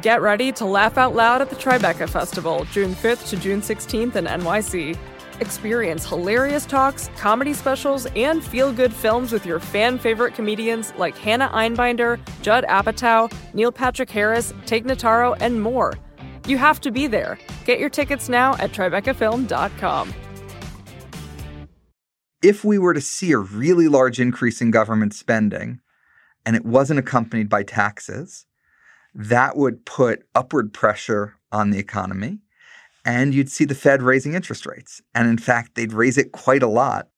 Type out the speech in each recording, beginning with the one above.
Get ready to laugh out loud at the Tribeca Festival, June 5th to June 16th in NYC. Experience hilarious talks, comedy specials, and feel good films with your fan favorite comedians like Hannah Einbinder, Judd Apatow, Neil Patrick Harris, Tig Notaro, and more. You have to be there. Get your tickets now at TribecaFilm.com. If we were to see a really large increase in government spending and it wasn't accompanied by taxes, that would put upward pressure on the economy and you'd see the Fed raising interest rates. And in fact, they'd raise it quite a lot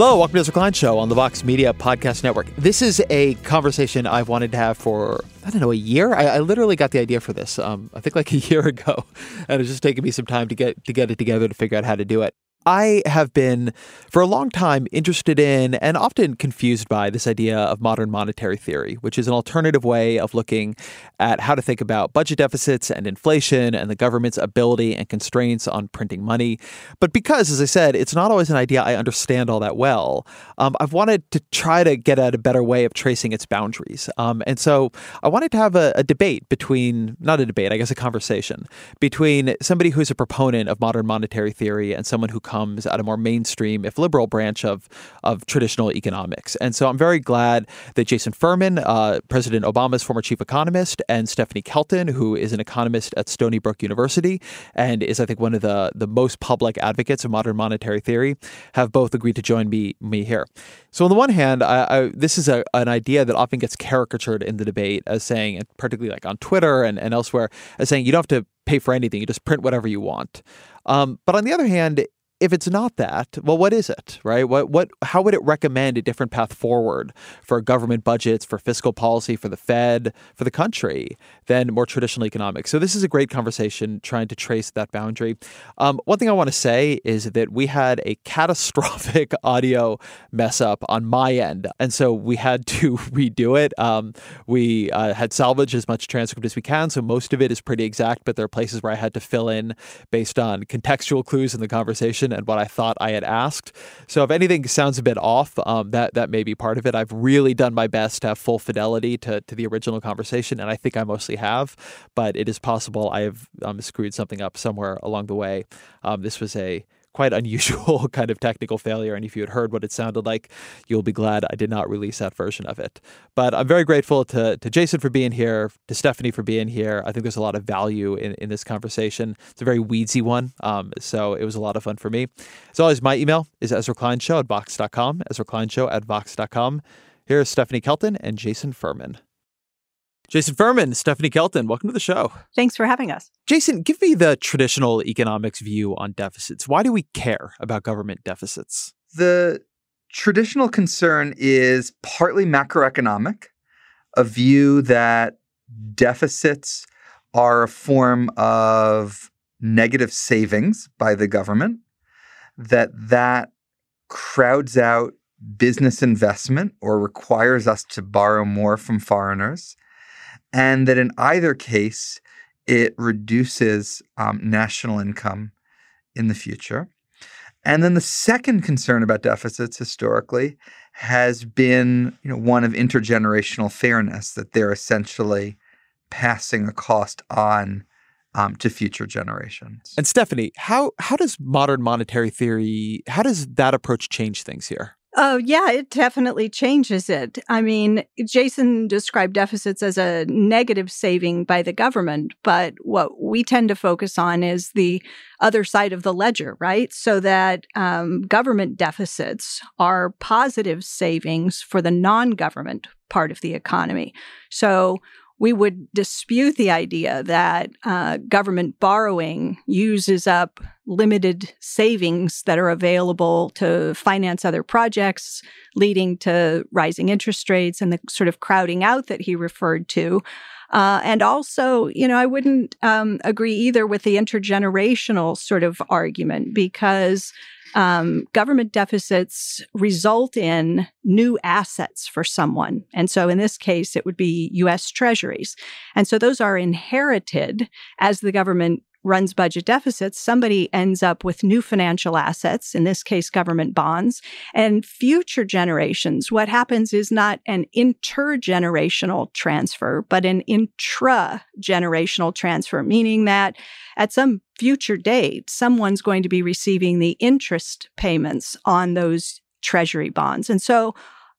Hello, welcome to the Klein Show on the Vox Media Podcast Network. This is a conversation I've wanted to have for, I don't know, a year. I, I literally got the idea for this, um, I think like a year ago, and it's just taken me some time to get to get it together to figure out how to do it. I have been, for a long time, interested in and often confused by this idea of modern monetary theory, which is an alternative way of looking at how to think about budget deficits and inflation and the government's ability and constraints on printing money. But because, as I said, it's not always an idea I understand all that well, um, I've wanted to try to get at a better way of tracing its boundaries. Um, and so I wanted to have a, a debate between, not a debate, I guess a conversation, between somebody who's a proponent of modern monetary theory and someone who comes comes at a more mainstream, if liberal, branch of of traditional economics. And so I'm very glad that Jason Furman, uh, President Obama's former chief economist, and Stephanie Kelton, who is an economist at Stony Brook University and is, I think, one of the the most public advocates of modern monetary theory, have both agreed to join me me here. So on the one hand, I, I, this is a, an idea that often gets caricatured in the debate as saying, particularly like on Twitter and, and elsewhere, as saying you don't have to pay for anything; you just print whatever you want. Um, but on the other hand, if it's not that, well, what is it, right? What, what, how would it recommend a different path forward for government budgets, for fiscal policy, for the Fed, for the country than more traditional economics? So this is a great conversation trying to trace that boundary. Um, one thing I want to say is that we had a catastrophic audio mess up on my end, and so we had to redo it. Um, we uh, had salvaged as much transcript as we can, so most of it is pretty exact, but there are places where I had to fill in based on contextual clues in the conversation and what I thought I had asked. So if anything sounds a bit off, um, that that may be part of it. I've really done my best to have full fidelity to, to the original conversation, and I think I mostly have. But it is possible I have um, screwed something up somewhere along the way. Um, this was a quite unusual kind of technical failure. And if you had heard what it sounded like, you'll be glad I did not release that version of it. But I'm very grateful to, to Jason for being here, to Stephanie for being here. I think there's a lot of value in, in this conversation. It's a very weedsy one. Um, so it was a lot of fun for me. As always, my email is Ezra Klein Show at Vox.com, Ezra Klein Show at Vox.com. Here is Stephanie Kelton and Jason Furman. Jason Furman, Stephanie Kelton, welcome to the show. Thanks for having us. Jason, give me the traditional economics view on deficits. Why do we care about government deficits? The traditional concern is partly macroeconomic, a view that deficits are a form of negative savings by the government, that that crowds out business investment or requires us to borrow more from foreigners and that in either case, it reduces um, national income in the future. And then the second concern about deficits historically has been you know, one of intergenerational fairness, that they're essentially passing a cost on um, to future generations. And Stephanie, how how does modern monetary theory how does that approach change things here? Oh, yeah, it definitely changes it. I mean, Jason described deficits as a negative saving by the government, but what we tend to focus on is the other side of the ledger, right? So that um, government deficits are positive savings for the non government part of the economy. So we would dispute the idea that uh, government borrowing uses up limited savings that are available to finance other projects, leading to rising interest rates and the sort of crowding out that he referred to. Uh, and also, you know, I wouldn't um, agree either with the intergenerational sort of argument because um, government deficits result in new assets for someone. And so in this case, it would be US treasuries. And so those are inherited as the government runs budget deficits, somebody ends up with new financial assets, in this case, government bonds. And future generations, what happens is not an intergenerational transfer, but an intra generational transfer, meaning that at some future date, someone's going to be receiving the interest payments on those treasury bonds. And so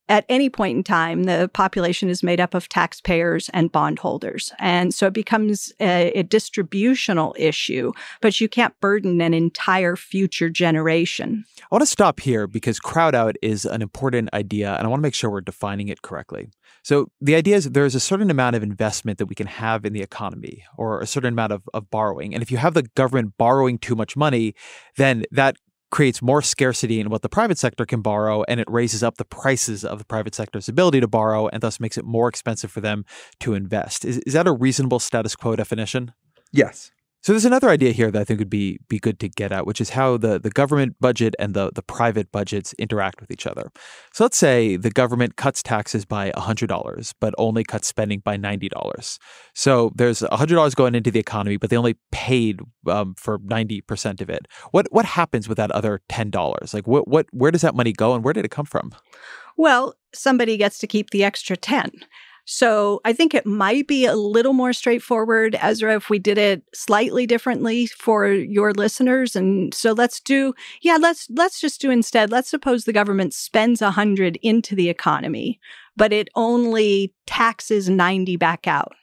at any point in time, the population is made up of taxpayers and bondholders. And so it becomes a, a, distributional issue, but you can't burden an entire future generation. I want to stop here because crowd out is an important idea, and I want to make sure we're defining it correctly. So the idea is there's a certain amount of investment that we can have in the economy or a certain amount of, of borrowing. And if you have the government borrowing too much money, then that creates more scarcity in what the private sector can borrow and it raises up the prices of the private sector's ability to borrow and thus makes it more expensive for them to invest. Is, is that a reasonable status quo definition? Yes. So there's another idea here that I think would be be good to get at, which is how the, the government budget and the, the private budgets interact with each other. So let's say the government cuts taxes by $100, but only cuts spending by $90. So there's $100 going into the economy, but they only paid um, for 90% of it. What what happens with that other $10? Like what what where does that money go and where did it come from? Well, somebody gets to keep the extra 10. So I think it might be a little more straightforward, Ezra, if we did it slightly differently for your listeners. And so let's do, yeah, let's let's just do instead. Let's suppose the government spends a hundred into the economy, but it only taxes 90 back out.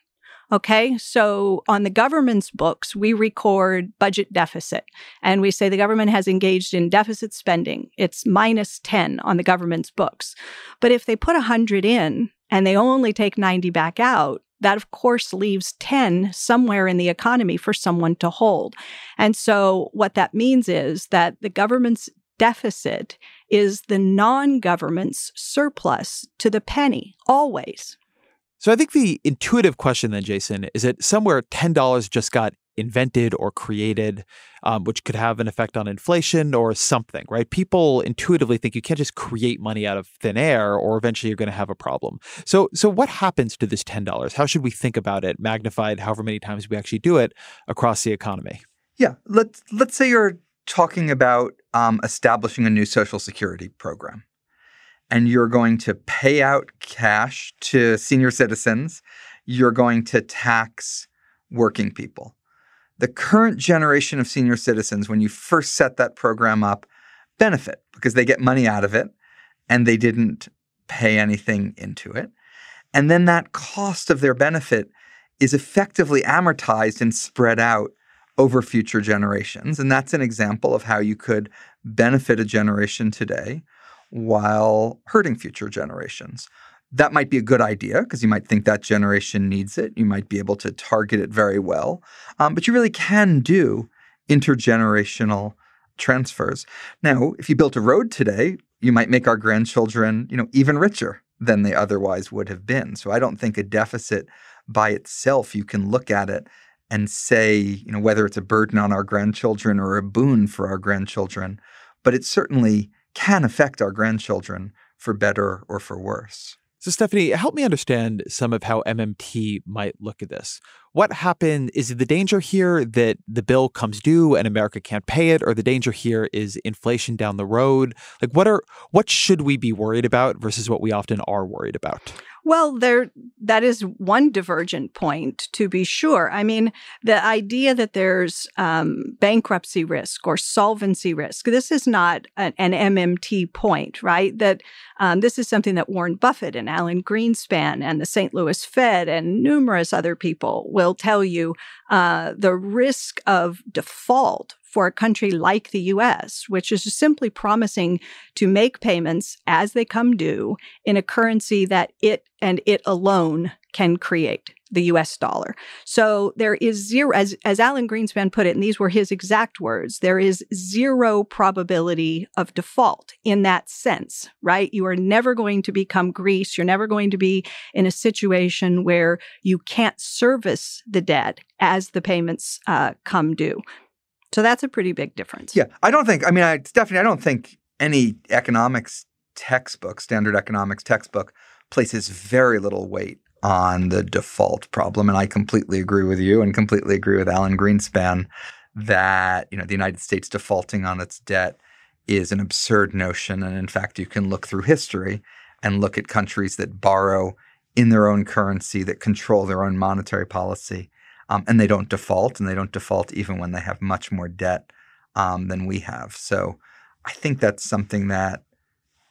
Okay. So on the government's books, we record budget deficit and we say the government has engaged in deficit spending. It's minus 10 on the government's books. But if they put a 100 in, and they only take 90 back out, that of course leaves 10 somewhere in the economy for someone to hold. And so what that means is that the government's deficit is the non government's surplus to the penny, always. So I think the intuitive question then, Jason, is that somewhere $10 just got invented or created, um, which could have an effect on inflation or something, right? People intuitively think you can't just create money out of thin air, or eventually you're going to have a problem. So, so what happens to this ten dollars? How should we think about it, magnified however many times we actually do it across the economy? Yeah, let's let's say you're talking about um, establishing a new social security program, and you're going to pay out cash to senior citizens. You're going to tax working people the current generation of senior citizens, when you first set that program up, benefit because they get money out of it and they didn't pay anything into it. And then that cost of their benefit is effectively amortized and spread out over future generations. And that's an example of how you could benefit a generation today while hurting future generations that might be a good idea because you might think that generation needs it. You might be able to target it very well. Um, but you really can do intergenerational transfers. Now, if you built a road today, you might make our grandchildren, you know, even richer than they otherwise would have been. So I don't think a deficit by itself, you can look at it and say, you know, whether it's a burden on our grandchildren or a boon for our grandchildren, but it certainly can affect our grandchildren for better or for worse. So, Stephanie, help me understand some of how MMT might look at this. What happened? Is the danger here that the bill comes due and America can't pay it, or the danger here is inflation down the road? Like, what are what should we be worried about versus what we often are worried about? Well, there that is one divergent point to be sure. I mean, the idea that there's um, bankruptcy risk or solvency risk. This is not an, an MMT point, right? That um, this is something that Warren Buffett and Alan Greenspan and the St. Louis Fed and numerous other people will tell you. Uh, the risk of default for a country like the US, which is simply promising to make payments as they come due in a currency that it and it alone can create the US dollar. So there is zero, as, as Alan Greenspan put it, and these were his exact words, there is zero probability of default in that sense, right? You are never going to become Greece. You're never going to be in a situation where you can't service the debt as the payments uh, come due. So that's a pretty big difference. Yeah. I don't think, I mean, I definitely, I don't think any economics textbook, standard economics textbook, places very little weight on the default problem. And I completely agree with you and completely agree with Alan Greenspan that, you know, the United States defaulting on its debt is an absurd notion. And in fact, you can look through history and look at countries that borrow in their own currency, that control their own monetary policy, um, and they don't default, and they don't default even when they have much more debt um, than we have. So I think that's something that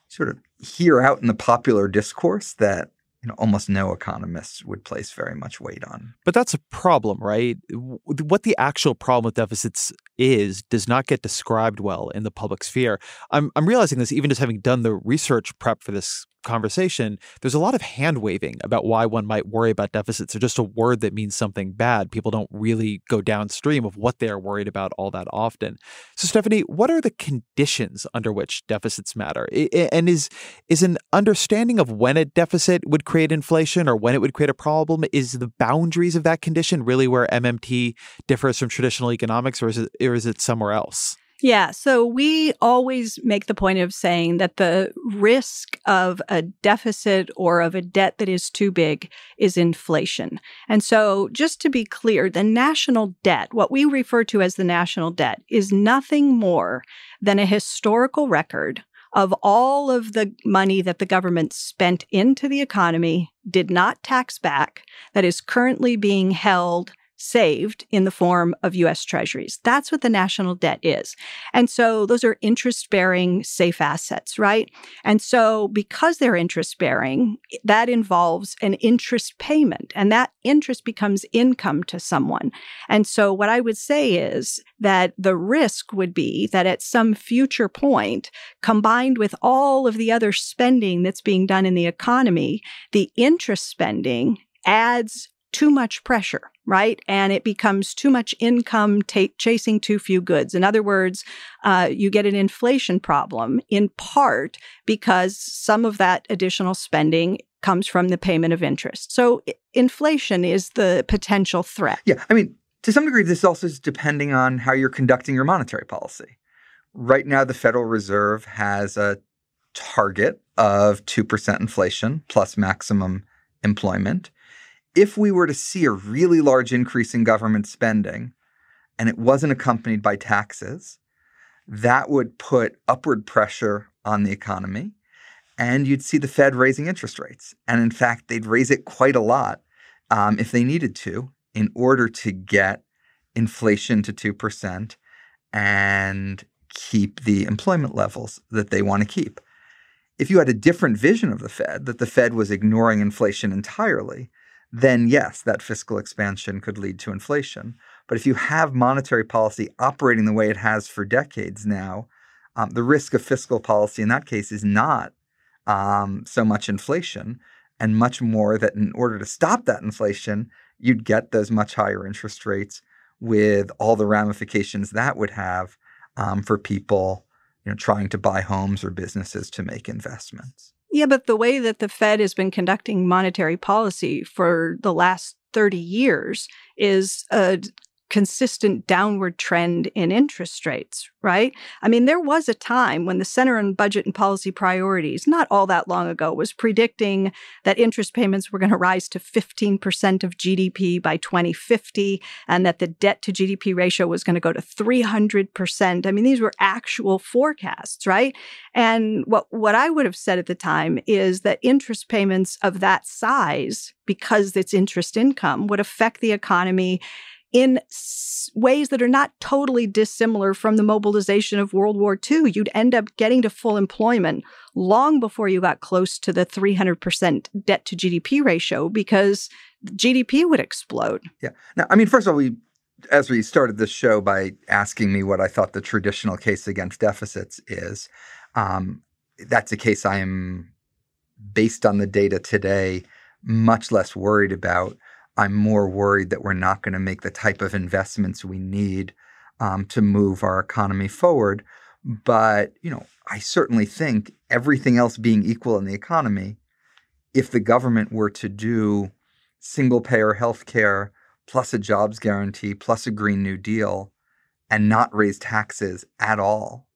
sort of hear out in the popular discourse that you know, almost no economists would place very much weight on. But that's a problem, right? What the actual problem with deficits is does not get described well in the public sphere. I'm, I'm realizing this even just having done the research prep for this conversation, there's a lot of hand waving about why one might worry about deficits. They're just a word that means something bad. People don't really go downstream of what they're worried about all that often. So, Stephanie, what are the conditions under which deficits matter? And is is an understanding of when a deficit would create inflation or when it would create a problem is the boundaries of that condition really where MMT differs from traditional economics, or is it or is it somewhere else? Yeah. So we always make the point of saying that the risk of a deficit or of a debt that is too big is inflation. And so just to be clear, the national debt, what we refer to as the national debt, is nothing more than a historical record of all of the money that the government spent into the economy, did not tax back, that is currently being held saved in the form of US treasuries. That's what the national debt is. And so those are interest bearing safe assets, right? And so because they're interest bearing, that involves an interest payment and that interest becomes income to someone. And so what I would say is that the risk would be that at some future point, combined with all of the other spending that's being done in the economy, the interest spending adds too much pressure, right? And it becomes too much income t- chasing too few goods. In other words, uh, you get an inflation problem in part because some of that additional spending comes from the payment of interest. So inflation is the potential threat. Yeah. I mean, to some degree, this also is depending on how you're conducting your monetary policy. Right now, the Federal Reserve has a target of 2% inflation plus maximum employment if we were to see a really large increase in government spending and it wasn't accompanied by taxes, that would put upward pressure on the economy and you'd see the Fed raising interest rates. And in fact, they'd raise it quite a lot um, if they needed to in order to get inflation to 2% and keep the employment levels that they want to keep. If you had a different vision of the Fed, that the Fed was ignoring inflation entirely, then yes, that fiscal expansion could lead to inflation. But if you have monetary policy operating the way it has for decades now, um, the risk of fiscal policy in that case is not um, so much inflation and much more that in order to stop that inflation, you'd get those much higher interest rates with all the ramifications that would have um, for people you know, trying to buy homes or businesses to make investments. Yeah, but the way that the Fed has been conducting monetary policy for the last 30 years is a consistent downward trend in interest rates, right? I mean, there was a time when the Center on Budget and Policy Priorities, not all that long ago, was predicting that interest payments were going to rise to 15% of GDP by 2050 and that the debt to GDP ratio was going to go to 300%. I mean, these were actual forecasts, right? And what, what I would have said at the time is that interest payments of that size, because it's interest income, would affect the economy in s- ways that are not totally dissimilar from the mobilization of World War II. You'd end up getting to full employment long before you got close to the 300% debt to GDP ratio because GDP would explode. Yeah. Now, I mean, first of all, we as we started this show by asking me what I thought the traditional case against deficits is, um, that's a case I am based on the data today much less worried about. I'm more worried that we're not going to make the type of investments we need um, to move our economy forward. But you know, I certainly think everything else being equal in the economy, if the government were to do single payer health care plus a jobs guarantee plus a Green New Deal and not raise taxes at all,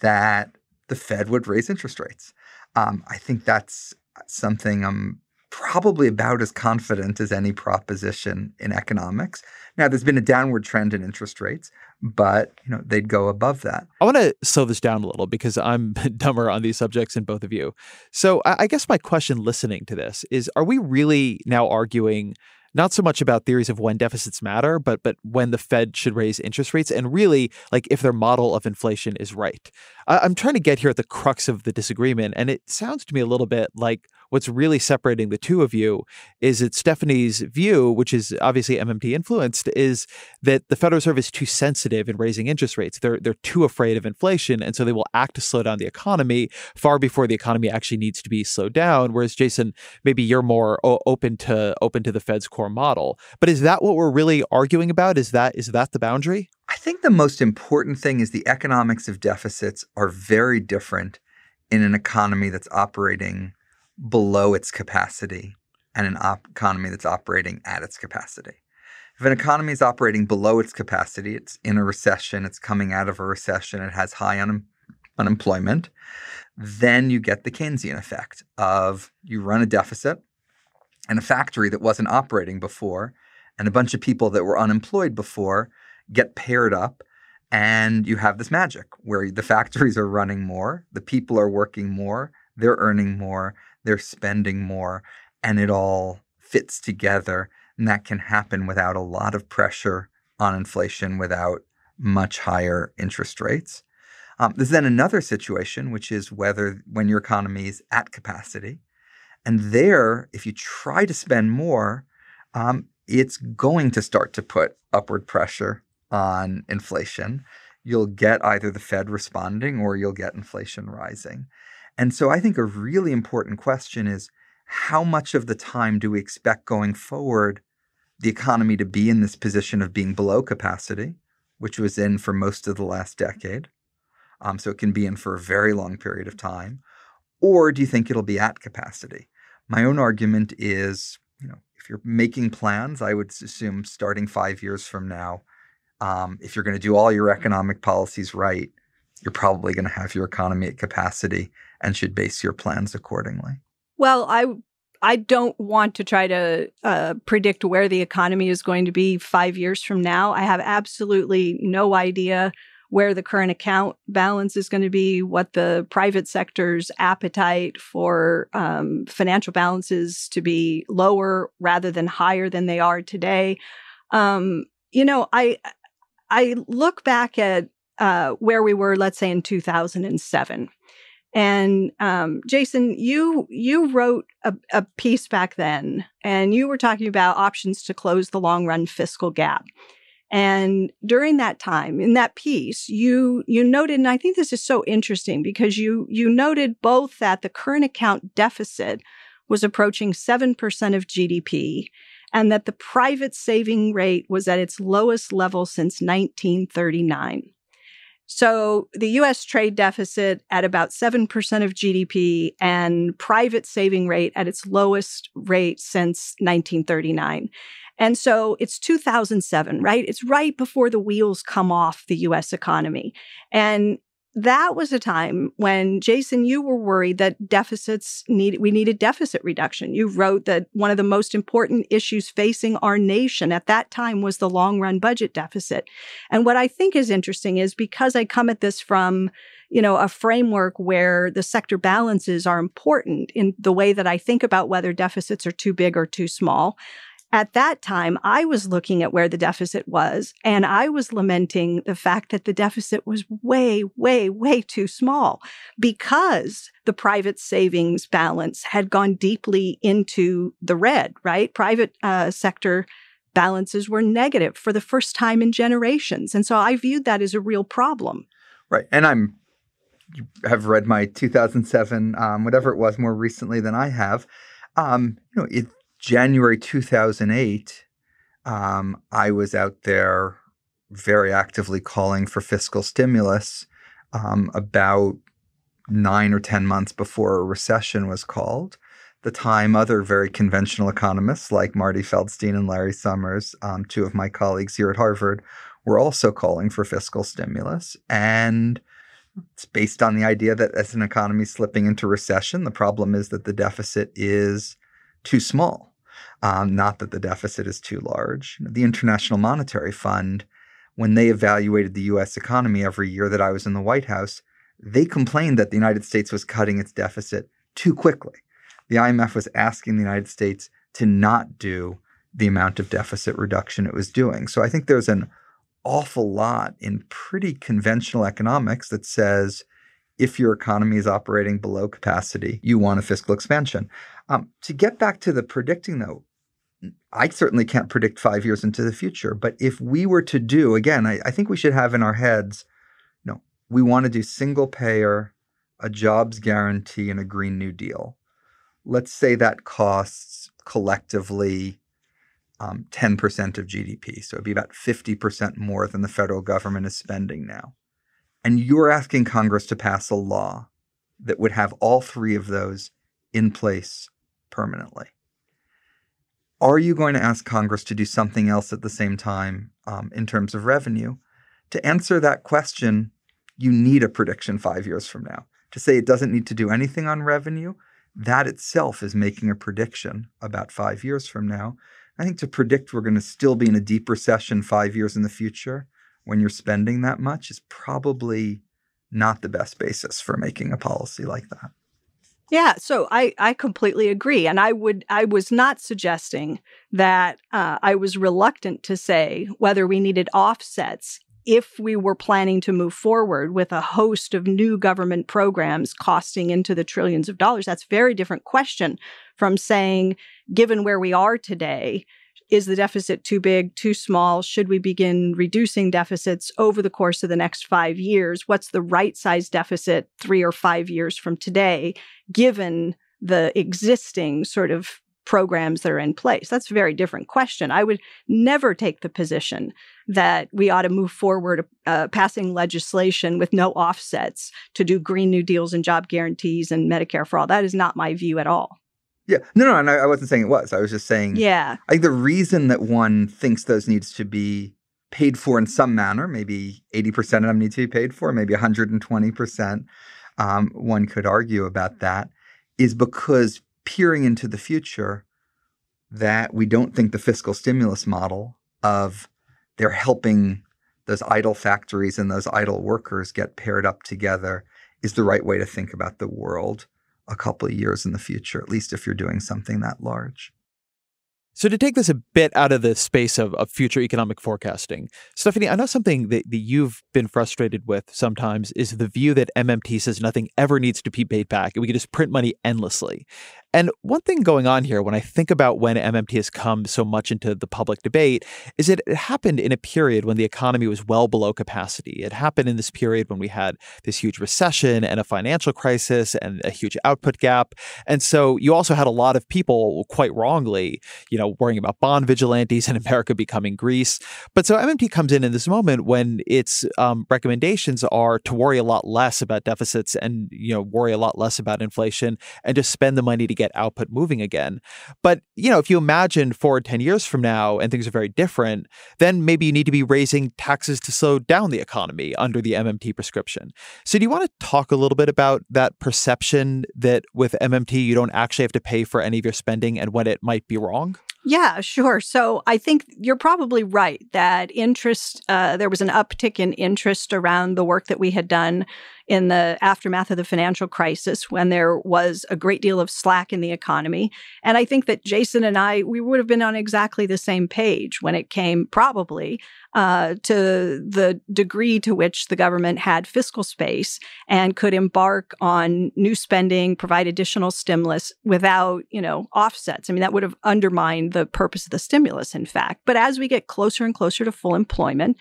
that the Fed would raise interest rates. Um, I think that's something I'm probably about as confident as any proposition in economics. Now, there's been a downward trend in interest rates, but you know they'd go above that. I want to slow this down a little because I'm dumber on these subjects than both of you. So, I guess my question, listening to this, is: Are we really now arguing? not so much about theories of when deficits matter, but but when the Fed should raise interest rates, and really like if their model of inflation is right. I, am trying to get here at the crux of the disagreement, and it sounds to me a little bit like what's really separating the two of you is that Stephanie's view, which is obviously MMT influenced, is that the Federal Reserve is too sensitive in raising interest rates. They're they're too afraid of inflation, and so they will act to slow down the economy far before the economy actually needs to be slowed down. Whereas Jason, maybe you're more open to open to the Fed's core model. But is that what we're really arguing about? Is that is that the boundary? I think the most important thing is the economics of deficits are very different in an economy that's operating below its capacity and an op- economy that's operating at its capacity. If an economy is operating below its capacity, it's in a recession, it's coming out of a recession, it has high un- unemployment, then you get the Keynesian effect of you run a deficit and a factory that wasn't operating before and a bunch of people that were unemployed before get paired up and you have this magic where the factories are running more, the people are working more, they're earning more, they're spending more, and it all fits together. And that can happen without a lot of pressure on inflation, without much higher interest rates. Um, there's then another situation, which is whether when your economy is at capacity. And there, if you try to spend more, um, it's going to start to put upward pressure on inflation. You'll get either the Fed responding or you'll get inflation rising. And so I think a really important question is how much of the time do we expect going forward the economy to be in this position of being below capacity, which was in for most of the last decade? Um, so it can be in for a very long period of time. Or do you think it'll be at capacity? My own argument is, you know, if you're making plans, I would assume starting five years from now, um, if you're going to do all your economic policies right, you're probably going to have your economy at capacity and should base your plans accordingly. Well, I I don't want to try to uh, predict where the economy is going to be five years from now. I have absolutely no idea where the current account balance is going to be, what the private sector's appetite for um, financial balances to be lower rather than higher than they are today. Um, you know, I I look back at uh, where we were, let's say in 2007. And um, Jason, you you wrote a, a, piece back then, and you were talking about options to close the long run fiscal gap. And during that time, in that piece, you you noted, and I think this is so interesting because you you noted both that the current account deficit was approaching seven percent of GDP, and that the private saving rate was at its lowest level since 1939. So the US trade deficit at about 7% of GDP and private saving rate at its lowest rate since 1939. And so it's 2007, right? It's right before the wheels come off the US economy. And that was a time when Jason, you were worried that deficits need we needed deficit reduction. You wrote that one of the most important issues facing our nation at that time was the long run budget deficit. And what I think is interesting is because I come at this from you know, a framework where the sector balances are important in the way that I think about whether deficits are too big or too small. At that time, I was looking at where the deficit was and I was lamenting the fact that the deficit was way, way, way too small because the private savings balance had gone deeply into the red, right? Private uh, sector balances were negative for the first time in generations. And so I viewed that as a real problem. Right. And I'm you have read my 2007 um, whatever it was more recently than I have. Um, you know, in January 2008, um, I was out there very actively calling for fiscal stimulus um, about nine or 10 months before a recession was called. The time, other very conventional economists like Marty Feldstein and Larry Summers, um, two of my colleagues here at Harvard, were also calling for fiscal stimulus. And it's based on the idea that as an economy slipping into recession, the problem is that the deficit is too small, um, not that the deficit is too large. The International Monetary Fund, when they evaluated the US economy every year that I was in the White House, they complained that the United States was cutting its deficit too quickly. The IMF was asking the United States to not do the amount of deficit reduction it was doing. So I think there's an awful lot in pretty conventional economics that says if your economy is operating below capacity, you want a fiscal expansion. Um, to get back to the predicting, though, I certainly can't predict five years into the future. But if we were to do, again, I, I think we should have in our heads, you know, we want to do single payer, a jobs guarantee, and a Green New Deal. Let's say that costs collectively um, 10% of GDP. So it'd be about 50% more than the federal government is spending now. And you're asking Congress to pass a law that would have all three of those in place permanently. Are you going to ask Congress to do something else at the same time um, in terms of revenue? To answer that question, you need a prediction five years from now. To say it doesn't need to do anything on revenue, that itself is making a prediction about five years from now. I think to predict we're going to still be in a deep recession five years in the future when you're spending that much is probably not the best basis for making a policy like that. Yeah, so I, I completely agree, and I would I was not suggesting that uh, I was reluctant to say whether we needed offsets if we were planning to move forward with a host of new government programs costing into the trillions of dollars. That's a very different question from saying, given where we are today, is the deficit too big, too small? Should we begin reducing deficits over the course of the next five years? What's the right size deficit three or five years from today, given the existing sort of programs that are in place? That's a very different question. I would never take the position that we ought to move forward uh, passing legislation with no offsets to do Green New Deals and job guarantees and Medicare for all. That is not my view at all. Yeah, no, no, no, I wasn't saying it was. I was just saying. Yeah. I think the reason that one thinks those needs to be paid for in some manner, maybe 80% of them need to be paid for, maybe 120%, um, one could argue about that, is because peering into the future, that we don't think the fiscal stimulus model of they're helping those idle factories and those idle workers get paired up together is the right way to think about the world a couple of years in the future, at least if you're doing something that large. So, to take this a bit out of the space of, of future economic forecasting, Stephanie, I know something that, that you've been frustrated with sometimes is the view that MMT says nothing ever needs to be paid back and we can just print money endlessly. And one thing going on here, when I think about when MMT has come so much into the public debate, is that it happened in a period when the economy was well below capacity. It happened in this period when we had this huge recession and a financial crisis and a huge output gap. And so you also had a lot of people, quite wrongly, you know, worrying about bond vigilantes and America becoming Greece. But so MMT comes in in this moment when its um, recommendations are to worry a lot less about deficits and, you know, worry a lot less about inflation and just spend the money to get get output moving again. But, you know, if you imagine four or 10 years from now and things are very different, then maybe you need to be raising taxes to slow down the economy under the MMT prescription. So, do you want to talk a little bit about that perception that with MMT, you don't actually have to pay for any of your spending and when it might be wrong? Yeah, sure. So I think you're probably right that interest, uh, there was an uptick in interest around the work that we had done in the aftermath of the financial crisis when there was a great deal of slack in the economy. And I think that Jason and I, we would have been on exactly the same page when it came probably uh, to the degree to which the government had fiscal space and could embark on new spending, provide additional stimulus without, you know, offsets. I mean, that would have undermined the purpose of the stimulus, in fact. But as we get closer and closer to full employment,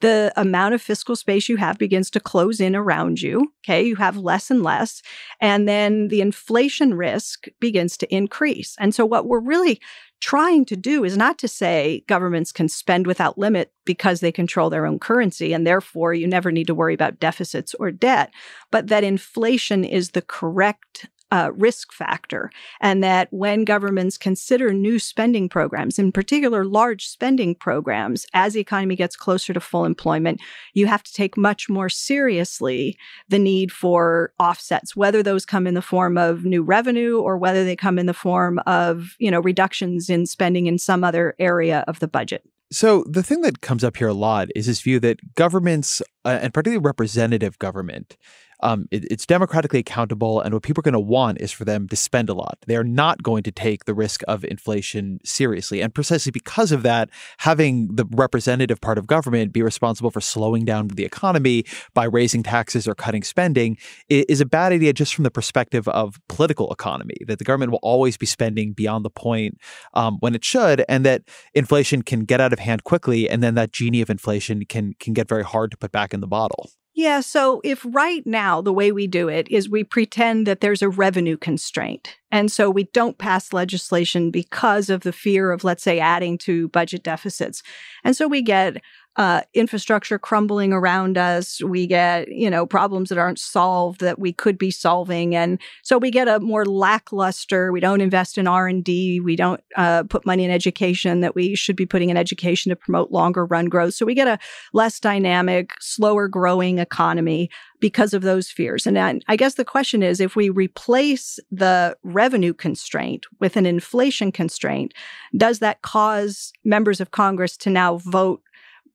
the amount of fiscal space you have begins to close in around you. Okay. You have less and less. And then the inflation risk begins to increase. And so what we're really trying to do is not to say governments can spend without limit because they control their own currency and therefore you never need to worry about deficits or debt, but that inflation is the correct uh, risk factor, and that when governments consider new spending programs, in particular large spending programs, as the economy gets closer to full employment, you have to take much more seriously the need for offsets, whether those come in the form of new revenue or whether they come in the form of you know reductions in spending in some other area of the budget. So the thing that comes up here a lot is this view that governments, uh, and particularly representative government, um, it, it's democratically accountable, and what people are going to want is for them to spend a lot. They are not going to take the risk of inflation seriously, and precisely because of that, having the representative part of government be responsible for slowing down the economy by raising taxes or cutting spending is a bad idea just from the perspective of political economy. That the government will always be spending beyond the point um, when it should, and that inflation can get out of hand quickly, and then that genie of inflation can can get very hard to put back in the bottle. Yeah. So if right now the way we do it is we pretend that there's a revenue constraint. And so we don't pass legislation because of the fear of, let's say, adding to budget deficits. And so we get uh, infrastructure crumbling around us. We get, you know, problems that aren't solved that we could be solving. And so we get a more lackluster, we don't invest in R&D. We don't uh, put money in education that we should be putting in education to promote longer run growth. So we get a less dynamic, slower growing economy because of those fears. And I guess the question is if we replace the revenue constraint with an inflation constraint, does that cause members of Congress to now vote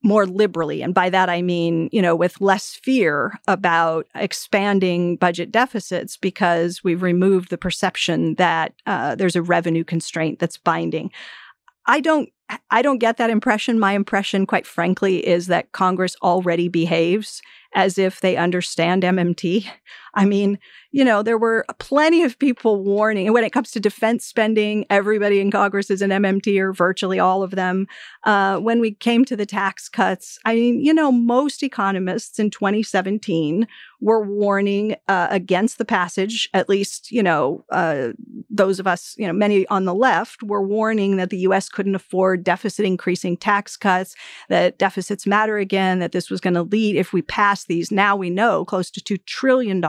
more liberally. And by that, I mean, you know, with less fear about expanding budget deficits because we've removed the perception that uh, there's a revenue constraint that's binding. I don't I don't get that impression. My impression, quite frankly, is that Congress already behaves as if they understand MMT. I mean, you know, there were plenty of people warning. And when it comes to defense spending, everybody in Congress is an MMT or virtually all of them. Uh, when we came to the tax cuts, I mean, you know, most economists in 2017 were warning uh, against the passage. At least, you know, uh, those of us, you know, many on the left were warning that the U.S. couldn't afford deficit increasing tax cuts, that deficits matter again, that this was going to lead, if we pass these, now we know close to $2 trillion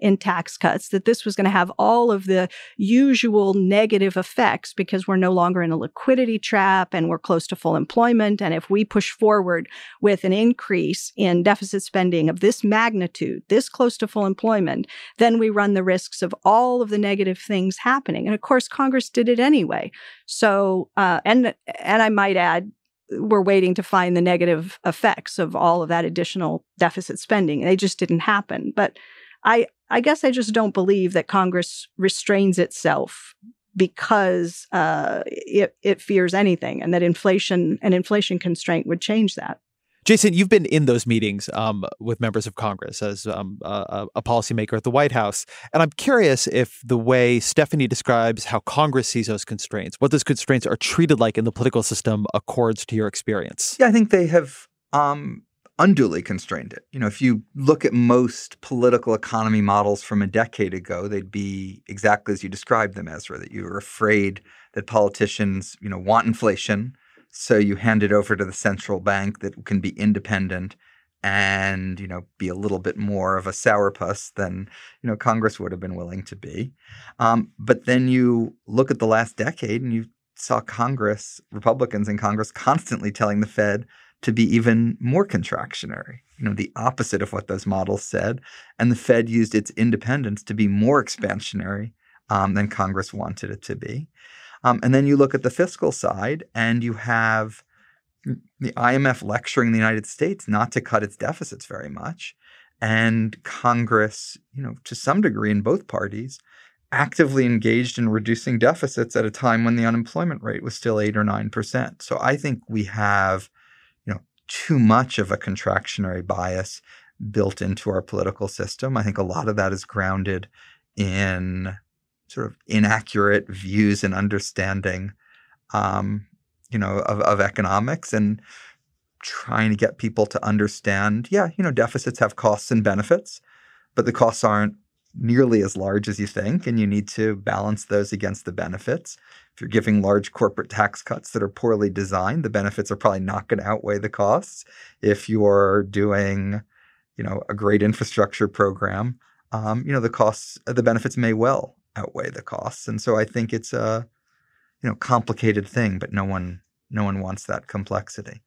in tax cuts, that this was going to have all of the usual negative effects because we're no longer in a liquidity trap and we're close to full employment. And if we push forward with an increase in deficit spending of this magnitude, this close to full employment, then we run the risks of all of the negative things happening. And of course, Congress did it anyway. So, uh, and and I might add, we're waiting to find the negative effects of all of that additional deficit spending. They just didn't happen. But I I guess I just don't believe that Congress restrains itself because uh, it, it fears anything, and that inflation and inflation constraint would change that. Jason, you've been in those meetings um, with members of Congress as um, a, a policymaker at the White House. And I'm curious if the way Stephanie describes how Congress sees those constraints, what those constraints are treated like in the political system, accords to your experience. Yeah, I think they have um, unduly constrained it. You know, if you look at most political economy models from a decade ago, they'd be exactly as you described them, Ezra, that you were afraid that politicians, you know, want inflation so you hand it over to the central bank that can be independent and you know be a little bit more of a sourpuss than you know Congress would have been willing to be. Um, but then you look at the last decade and you saw Congress, Republicans in Congress, constantly telling the Fed to be even more contractionary. You know, the opposite of what those models said, and the Fed used its independence to be more expansionary um, than Congress wanted it to be. Um, and then you look at the fiscal side, and you have the IMF lecturing the United States not to cut its deficits very much, and Congress, you know, to some degree in both parties, actively engaged in reducing deficits at a time when the unemployment rate was still eight or nine percent. So I think we have, you know, too much of a contractionary bias built into our political system. I think a lot of that is grounded in sort of inaccurate views and understanding, um, you know, of, of economics and trying to get people to understand yeah, you know, deficits have costs and benefits, but the costs aren't nearly as large as you think, and you need to balance those against the benefits. If you're giving large corporate tax cuts that are poorly designed, the benefits are probably not going to outweigh the costs. If you're doing, you know, a great infrastructure program, um, you know, the costs, the benefits may well outweigh the costs. And so I think it's a, you know, complicated thing, but no one, no one wants that complexity.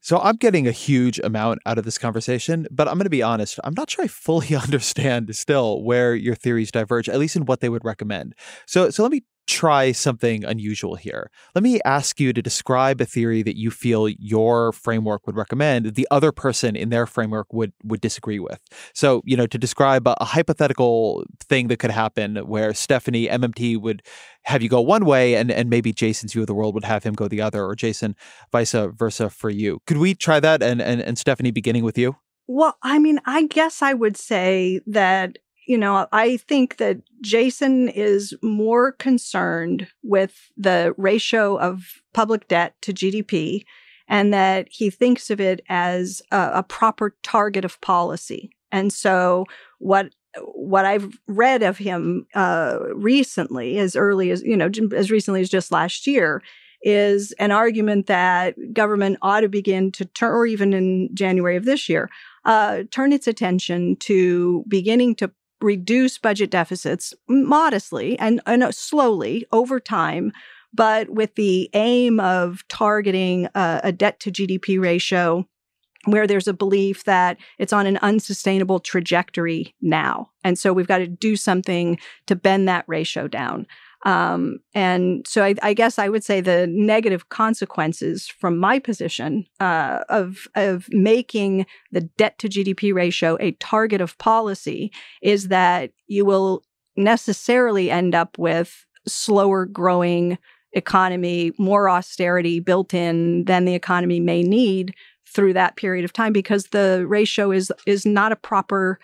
So I'm getting a huge amount out of this conversation, but I'm going to be honest, I'm not sure I fully understand still where your theories diverge, at least in what they would recommend. So so let me try something unusual here. Let me ask you to describe a theory that you feel your framework would recommend the other person in their framework would would disagree with. So, you know, to describe a, a hypothetical thing that could happen where Stephanie MMT would have you go one way and and maybe Jason's view of the world would have him go the other or Jason vice versa for you. Could we try that and and, and Stephanie beginning with you? Well, I mean, I guess I would say that you know, I think that Jason is more concerned with the ratio of public debt to GDP and that he thinks of it as a, a proper target of policy. And so what what I've read of him uh, recently, as early as you know, as recently as just last year, is an argument that government ought to begin to turn, or even in January of this year, uh, turn its attention to beginning to reduce budget deficits modestly and, and uh, slowly over time, but with the aim of targeting a, a debt to GDP ratio where there's a belief that it's on an unsustainable trajectory now. And so we've got to do something to bend that ratio down. Um, and so I, I, guess I would say the negative consequences from my position uh, of of making the debt to GDP ratio a target of policy is that you will necessarily end up with slower growing economy, more austerity built in than the economy may need through that period of time because the ratio is is not a proper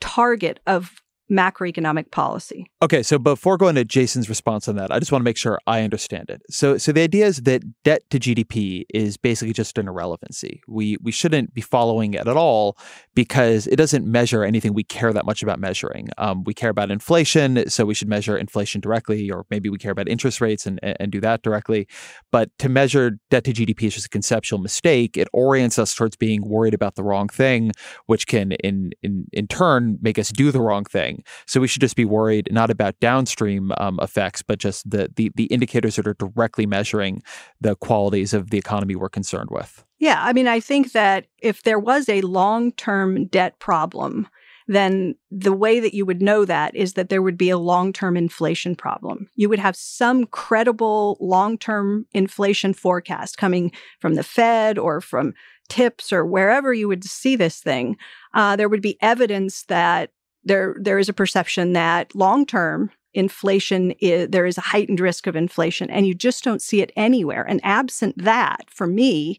target of macroeconomic policy. Okay, so before going to Jason's response on that, I just want to make sure I understand it. So so the idea is that debt to GDP is basically just an irrelevancy. We we shouldn't be following it at all because it doesn't measure anything we care that much about measuring. Um, we care about inflation, so we should measure inflation directly, or maybe we care about interest rates and, and do that directly. But to measure debt to GDP is just a conceptual mistake. It orients us towards being worried about the wrong thing, which can in in in turn make us do the wrong thing. So we should just be worried not about downstream um, effects, but just the, the the indicators that are directly measuring the qualities of the economy we're concerned with. Yeah, I mean, I think that if there was a long term debt problem, then the way that you would know that is that there would be a long term inflation problem. You would have some credible long term inflation forecast coming from the Fed or from TIPS or wherever you would see this thing. Uh, there would be evidence that there there is a perception that long term inflation is there is a heightened risk of inflation and you just don't see it anywhere. And absent that for me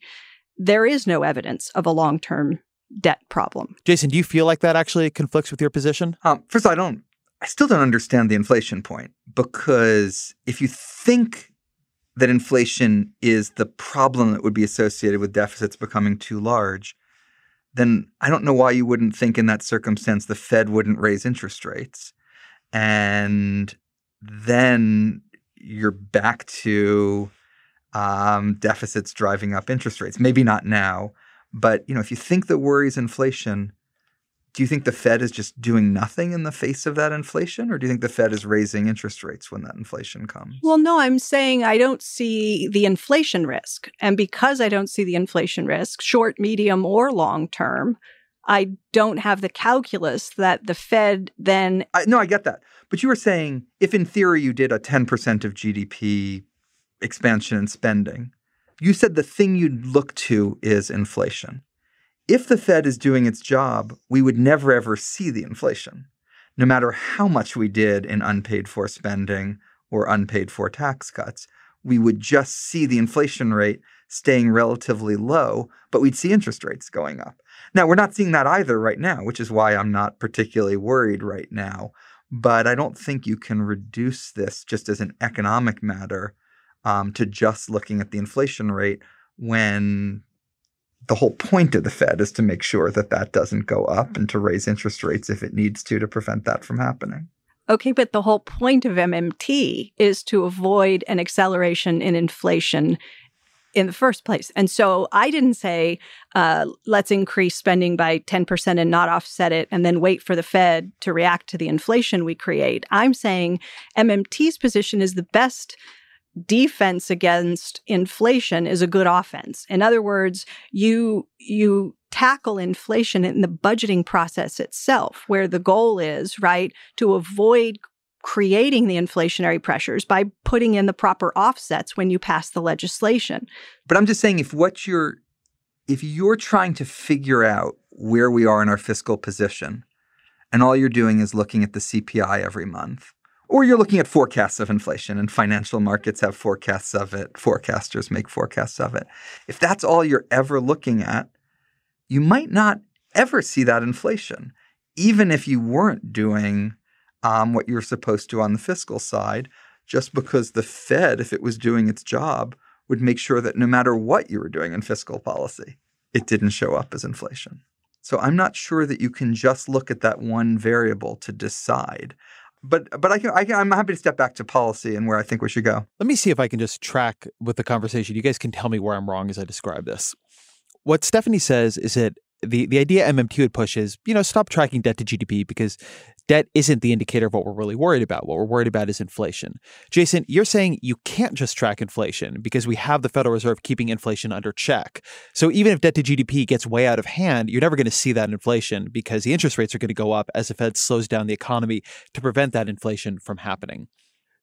there is no evidence of a long term debt problem. Jason do you feel like that actually conflicts with your position? Um, first all, i don't i still don't understand the inflation point because if you think that inflation is the problem that would be associated with deficits becoming too large then I don't know why you wouldn't think in that circumstance the Fed wouldn't raise interest rates. And then you're back to um, deficits driving up interest rates. Maybe not now, but you know, if you think the worry is inflation, do you think the Fed is just doing nothing in the face of that inflation, or do you think the Fed is raising interest rates when that inflation comes? Well, no, I'm saying I don't see the inflation risk. And because I don't see the inflation risk, short, medium, or long term, I don't have the calculus that the Fed then. I, no, I get that. But you were saying if in theory you did a 10% of GDP expansion and spending, you said the thing you'd look to is inflation. If the Fed is doing its job, we would never ever see the inflation, no matter how much we did in unpaid for spending or unpaid for tax cuts. We would just see the inflation rate staying relatively low, but we'd see interest rates going up. Now, we're not seeing that either right now, which is why I'm not particularly worried right now. But I don't think you can reduce this just as an economic matter um, to just looking at the inflation rate when the whole point of the Fed is to make sure that that doesn't go up and to raise interest rates if it needs to to prevent that from happening. Okay, but the whole point of MMT is to avoid an acceleration in inflation in the first place. And so I didn't say, uh, let's increase spending by 10% and not offset it and then wait for the Fed to react to the inflation we create. I'm saying MMT's position is the best defense against inflation is a good offense. In other words, you you tackle inflation in the budgeting process itself where the goal is, right, to avoid creating the inflationary pressures by putting in the proper offsets when you pass the legislation. But I'm just saying if what you're if you're trying to figure out where we are in our fiscal position and all you're doing is looking at the CPI every month or you're looking at forecasts of inflation and financial markets have forecasts of it, forecasters make forecasts of it. If that's all you're ever looking at, you might not ever see that inflation, even if you weren't doing um, what you're supposed to on the fiscal side, just because the Fed, if it was doing its job, would make sure that no matter what you were doing in fiscal policy, it didn't show up as inflation. So I'm not sure that you can just look at that one variable to decide but but I can, I can I'm happy to step back to policy and where I think we should go. Let me see if I can just track with the conversation. You guys can tell me where I'm wrong as I describe this. What Stephanie says is that the the idea MMT would push is, you know, stop tracking debt to GDP because debt isn't the indicator of what we're really worried about. What we're worried about is inflation. Jason, you're saying you can't just track inflation because we have the Federal Reserve keeping inflation under check. So even if debt to GDP gets way out of hand, you're never going to see that inflation because the interest rates are going to go up as the Fed slows down the economy to prevent that inflation from happening.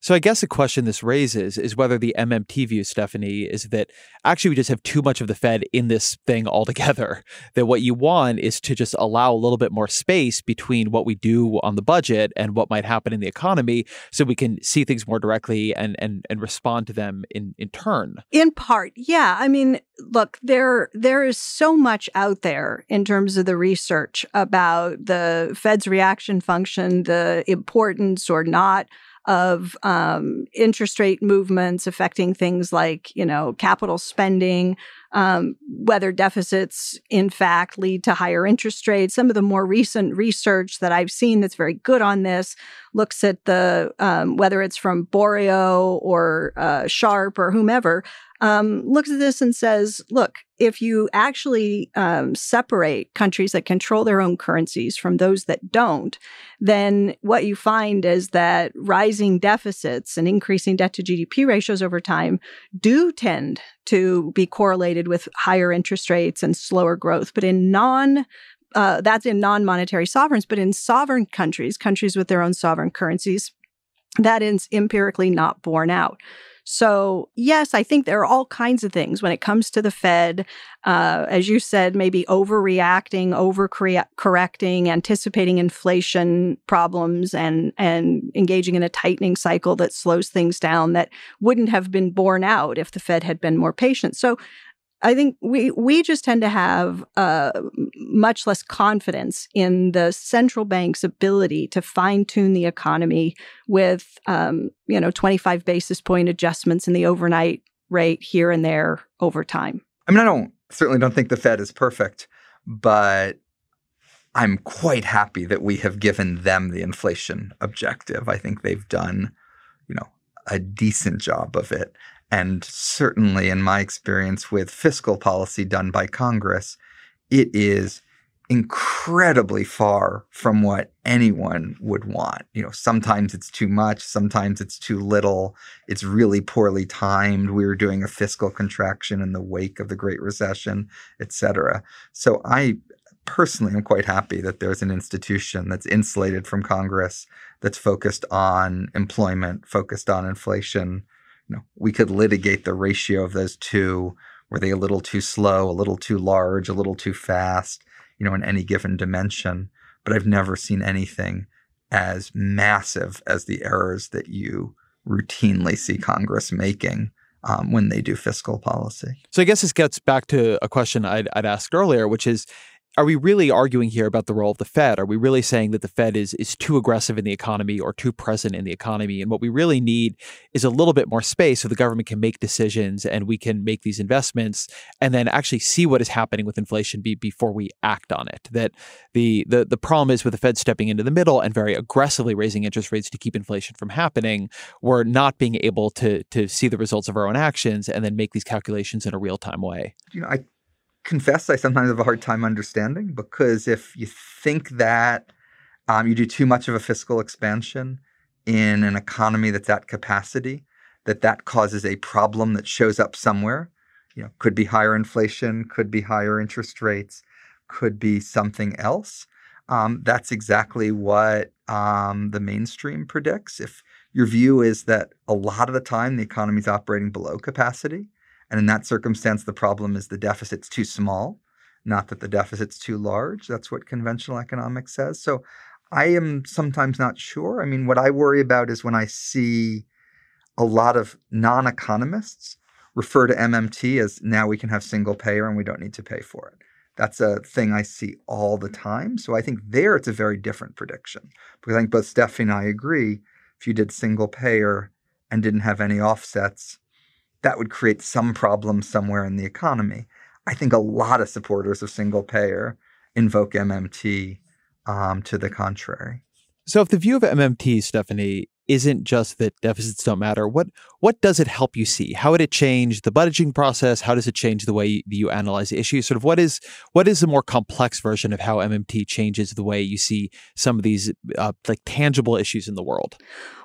So I guess the question this raises is whether the MMT view, Stephanie, is that actually we just have too much of the Fed in this thing altogether. That what you want is to just allow a little bit more space between what we do on the budget and what might happen in the economy so we can see things more directly and and and respond to them in in turn. In part, yeah. I mean, look, there there is so much out there in terms of the research about the Fed's reaction function, the importance or not of um, interest rate movements affecting things like, you know, capital spending, um, whether deficits in fact lead to higher interest rates. Some of the more recent research that I've seen that's very good on this looks at the um, whether it's from Borio or uh, Sharpe or whomever um, looks at this and says, look, if you actually um, separate countries that control their own currencies from those that don't, then what you find is that rising deficits and increasing debt to GDP ratios over time do tend to be correlated with higher interest rates and slower growth. But in non uh, that's in non-monetary sovereigns, but in sovereign countries, countries with their own sovereign currencies, that is empirically not borne out. So, yes, I think there are all kinds of things when it comes to the Fed. Uh, as you said, maybe overreacting, overcorrecting, anticipating inflation problems, and and engaging in a tightening cycle that slows things down that wouldn't have been borne out if the Fed had been more patient. So, I think we we just tend to have uh, much less confidence in the central bank's ability to fine tune the economy with um, you know 25 basis point adjustments in the overnight rate here and there over time. I mean, I don't certainly don't think the Fed is perfect, but I'm quite happy that we have given them the inflation objective. I think they've done, you know, a decent job of it. And certainly, in my experience with fiscal policy done by Congress, it is incredibly far from what anyone would want. You know, sometimes it's too much, sometimes it's too little. It's really poorly timed. We were doing a fiscal contraction in the wake of the Great Recession, et cetera. So I personally am quite happy that there's an institution that's insulated from Congress that's focused on employment, focused on inflation, you know, we could litigate the ratio of those two. Were they a little too slow, a little too large, a little too fast, you know, in any given dimension? But I've never seen anything as massive as the errors that you routinely see Congress making um, when they do fiscal policy. So I guess this gets back to a question I'd, I'd asked earlier, which is are we really arguing here about the role of the Fed? Are we really saying that the Fed is is too aggressive in the economy or too present in the economy? And what we really need is a little bit more space so the government can make decisions and we can make these investments and then actually see what is happening with inflation be, before we act on it. That the the the problem is with the Fed stepping into the middle and very aggressively raising interest rates to keep inflation from happening, we're not being able to to see the results of our own actions and then make these calculations in a real time way. You know, I confess I sometimes have a hard time understanding because if you think that um, you do too much of a fiscal expansion in an economy that's at capacity, that that causes a problem that shows up somewhere. You know, could be higher inflation, could be higher interest rates, could be something else. Um, that's exactly what um, the mainstream predicts. If your view is that a lot of the time the economy is operating below capacity, and in that circumstance, the problem is the deficit's too small, not that the deficit's too large. That's what conventional economics says. So I am sometimes not sure. I mean, what I worry about is when I see a lot of non economists refer to MMT as now we can have single payer and we don't need to pay for it. That's a thing I see all the time. So I think there it's a very different prediction because I think both Stephanie and I agree if you did single payer and didn't have any offsets, that would create some problem somewhere in the economy. I think a lot of supporters of single payer invoke MMT um, to the contrary. So, if the view of MMT, Stephanie, isn't just that deficits don't matter, what what does it help you see? How would it change the budgeting process? How does it change the way you, analyze the issue? Sort of what is what is a more complex version of how MMT changes the way you see some of these uh, like tangible issues in the world?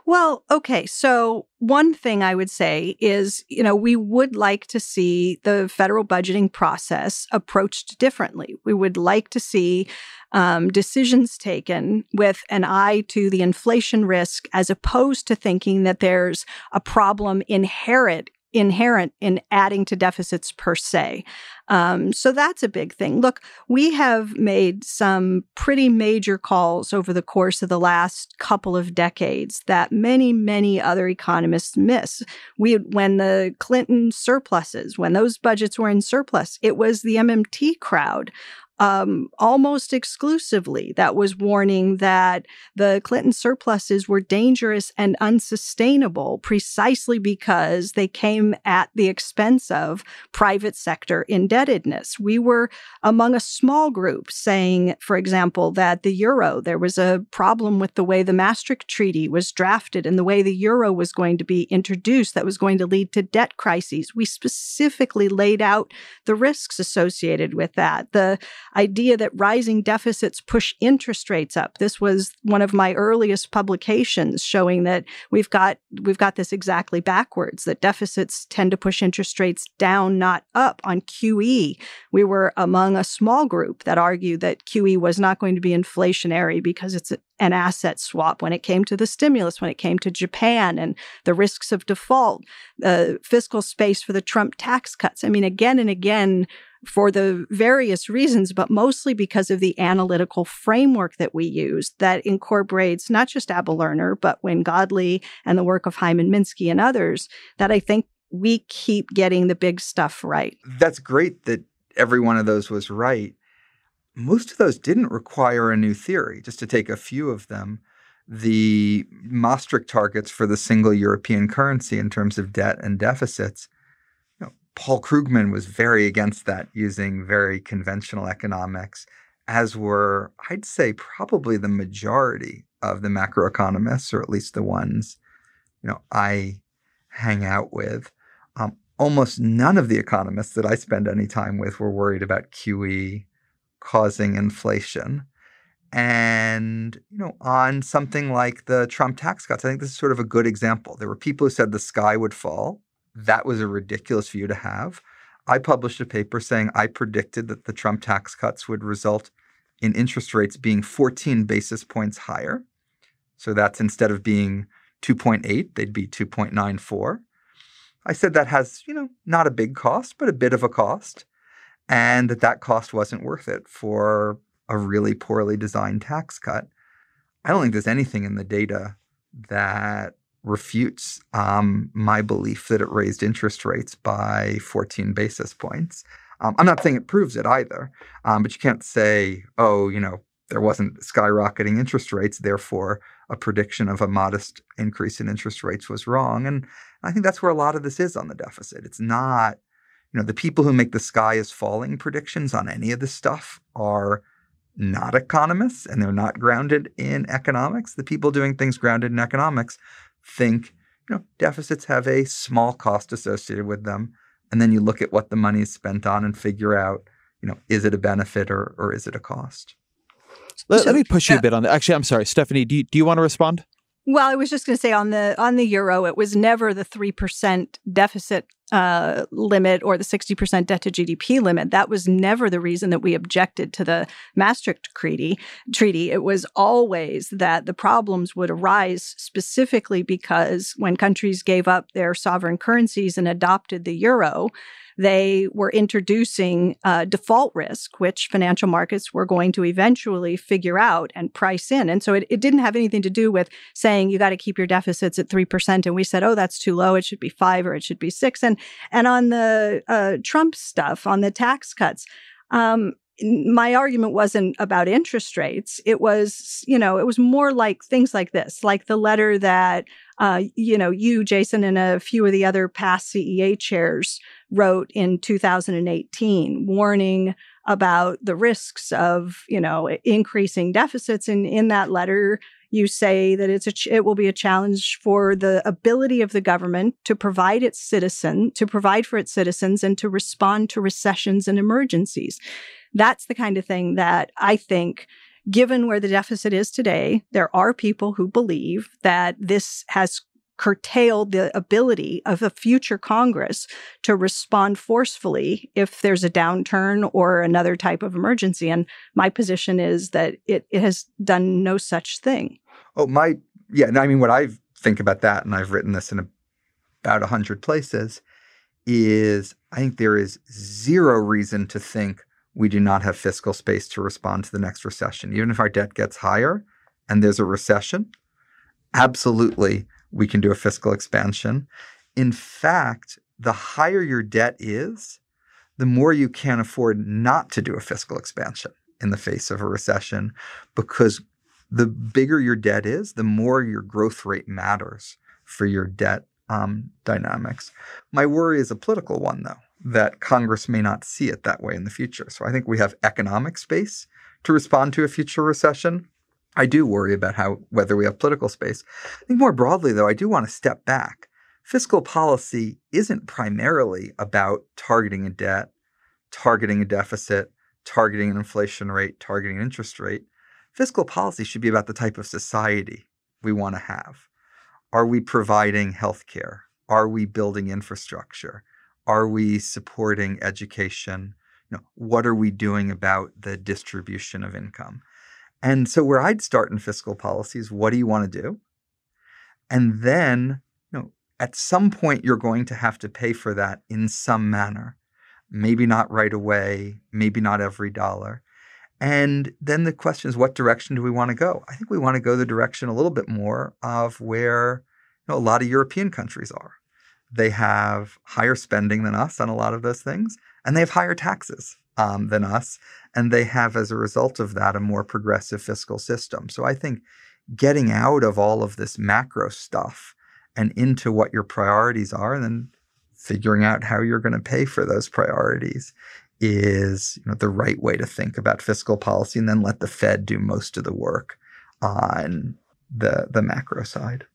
Well, okay. So, one thing I would say is, you know, we would like to see the federal budgeting process approached differently. We would like to see um, decisions taken with an eye to the inflation risk as opposed to thinking that there's a problem inherent inherent in adding to deficits per se. Um, so that's a big thing. Look, we have made some pretty major calls over the course of the last couple of decades that many, many other economists miss. We, when the Clinton surpluses, when those budgets were in surplus, it was the MMT crowd um, almost exclusively that was warning that the Clinton surpluses were dangerous and unsustainable precisely because they came at the expense of private sector indebtedness. We were among a small group saying, for example, that the euro, there was a problem with the way the Maastricht Treaty was drafted and the way the euro was going to be introduced that was going to lead to debt crises. We specifically laid out the risks associated with that. The idea that rising deficits push interest rates up. This was one of my earliest publications showing that we've got we've got this exactly backwards that deficits tend to push interest rates down not up on QE. We were among a small group that argued that QE was not going to be inflationary because it's an asset swap when it came to the stimulus, when it came to Japan and the risks of default, the uh, fiscal space for the Trump tax cuts. I mean, again and again, for the various reasons, but mostly because of the analytical framework that we use that incorporates not just Abba Lerner, but Wynne Godley and the work of Hyman Minsky and others, that I think we keep getting the big stuff right. That's great that every one of those was right. Most of those didn't require a new theory. Just to take a few of them, the Maastricht targets for the single European currency in terms of debt and deficits Paul Krugman was very against that using very conventional economics, as were, I'd say, probably the majority of the macroeconomists, or at least the ones, you know, I hang out with. Um, almost none of the economists that I spend any time with were worried about QE causing inflation. And, you know, on something like the Trump tax cuts, I think this is sort of a good example. There were people who said the sky would fall that was a ridiculous view to have. I published a paper saying I predicted that the Trump tax cuts would result in interest rates being 14 basis points higher. So that's instead of being 2.8, they'd be 2.94. I said that has, you know, not a big cost, but a bit of a cost, and that that cost wasn't worth it for a really poorly designed tax cut. I don't think there's anything in the data that refutes um, my belief that it raised interest rates by 14 basis points. Um, I'm not saying it proves it either, um, but you can't say, oh, you know, there wasn't skyrocketing interest rates, therefore a prediction of a modest increase in interest rates was wrong. And I think that's where a lot of this is on the deficit. It's not, you know, the people who make the sky is falling predictions on any of this stuff are not economists and they're not grounded in economics. The people doing things grounded in economics think, you know, deficits have a small cost associated with them. And then you look at what the money is spent on and figure out, you know, is it a benefit or, or is it a cost? Let, so, let me push you a bit on that. Actually, I'm sorry, Stephanie. Do you, do you want to respond? Well, I was just going to say on the on the euro, it was never the three percent deficit uh, limit or the sixty percent debt to GDP limit. That was never the reason that we objected to the Maastricht Treaty. Treaty. It was always that the problems would arise specifically because when countries gave up their sovereign currencies and adopted the euro, they were introducing uh, default risk, which financial markets were going to eventually figure out and price in. And so it, it didn't have anything to do with saying you got to keep your deficits at 3%. And we said, oh, that's too low. It should be five or it should be six. And, and on the uh, Trump stuff, on the tax cuts, um, my argument wasn't about interest rates. It was, you know, it was more like things like this, like the letter that, uh, you know, you, Jason, and a few of the other past CEA chairs wrote in 2018, warning about the risks of, you know, increasing deficits. And in that letter, you say that it's a ch- it will be a challenge for the ability of the government to provide its citizen to provide for its citizens and to respond to recessions and emergencies. That's the kind of thing that I think given where the deficit is today, there are people who believe that this has curtailed the ability of a future Congress to respond forcefully if there's a downturn or another type of emergency. And my position is that it, it has done no such thing. Oh, my, yeah. And I mean, what I think about that, and I've written this in a, about 100 places, is I think there is zero reason to think we do not have fiscal space to respond to the next recession. Even if our debt gets higher and there's a recession, absolutely we can do a fiscal expansion. In fact, the higher your debt is, the more you can afford not to do a fiscal expansion in the face of a recession because the bigger your debt is, the more your growth rate matters for your debt um, dynamics. My worry is a political one, though that Congress may not see it that way in the future. So I think we have economic space to respond to a future recession. I do worry about how whether we have political space. I think more broadly, though, I do want to step back. Fiscal policy isn't primarily about targeting a debt, targeting a deficit, targeting an inflation rate, targeting an interest rate. Fiscal policy should be about the type of society we want to have. Are we providing health care? Are we building infrastructure? Are we supporting education? You know, what are we doing about the distribution of income? And so where I'd start in fiscal policy is what do you want to do? And then, you know, at some point you're going to have to pay for that in some manner. Maybe not right away, maybe not every dollar. And then the question is, what direction do we want to go? I think we want to go the direction a little bit more of where you know, a lot of European countries are. They have higher spending than us on a lot of those things, and they have higher taxes um, than us. And they have, as a result of that, a more progressive fiscal system. So I think getting out of all of this macro stuff and into what your priorities are, and then figuring out how you're going to pay for those priorities is you know, the right way to think about fiscal policy, and then let the Fed do most of the work on the the macro side.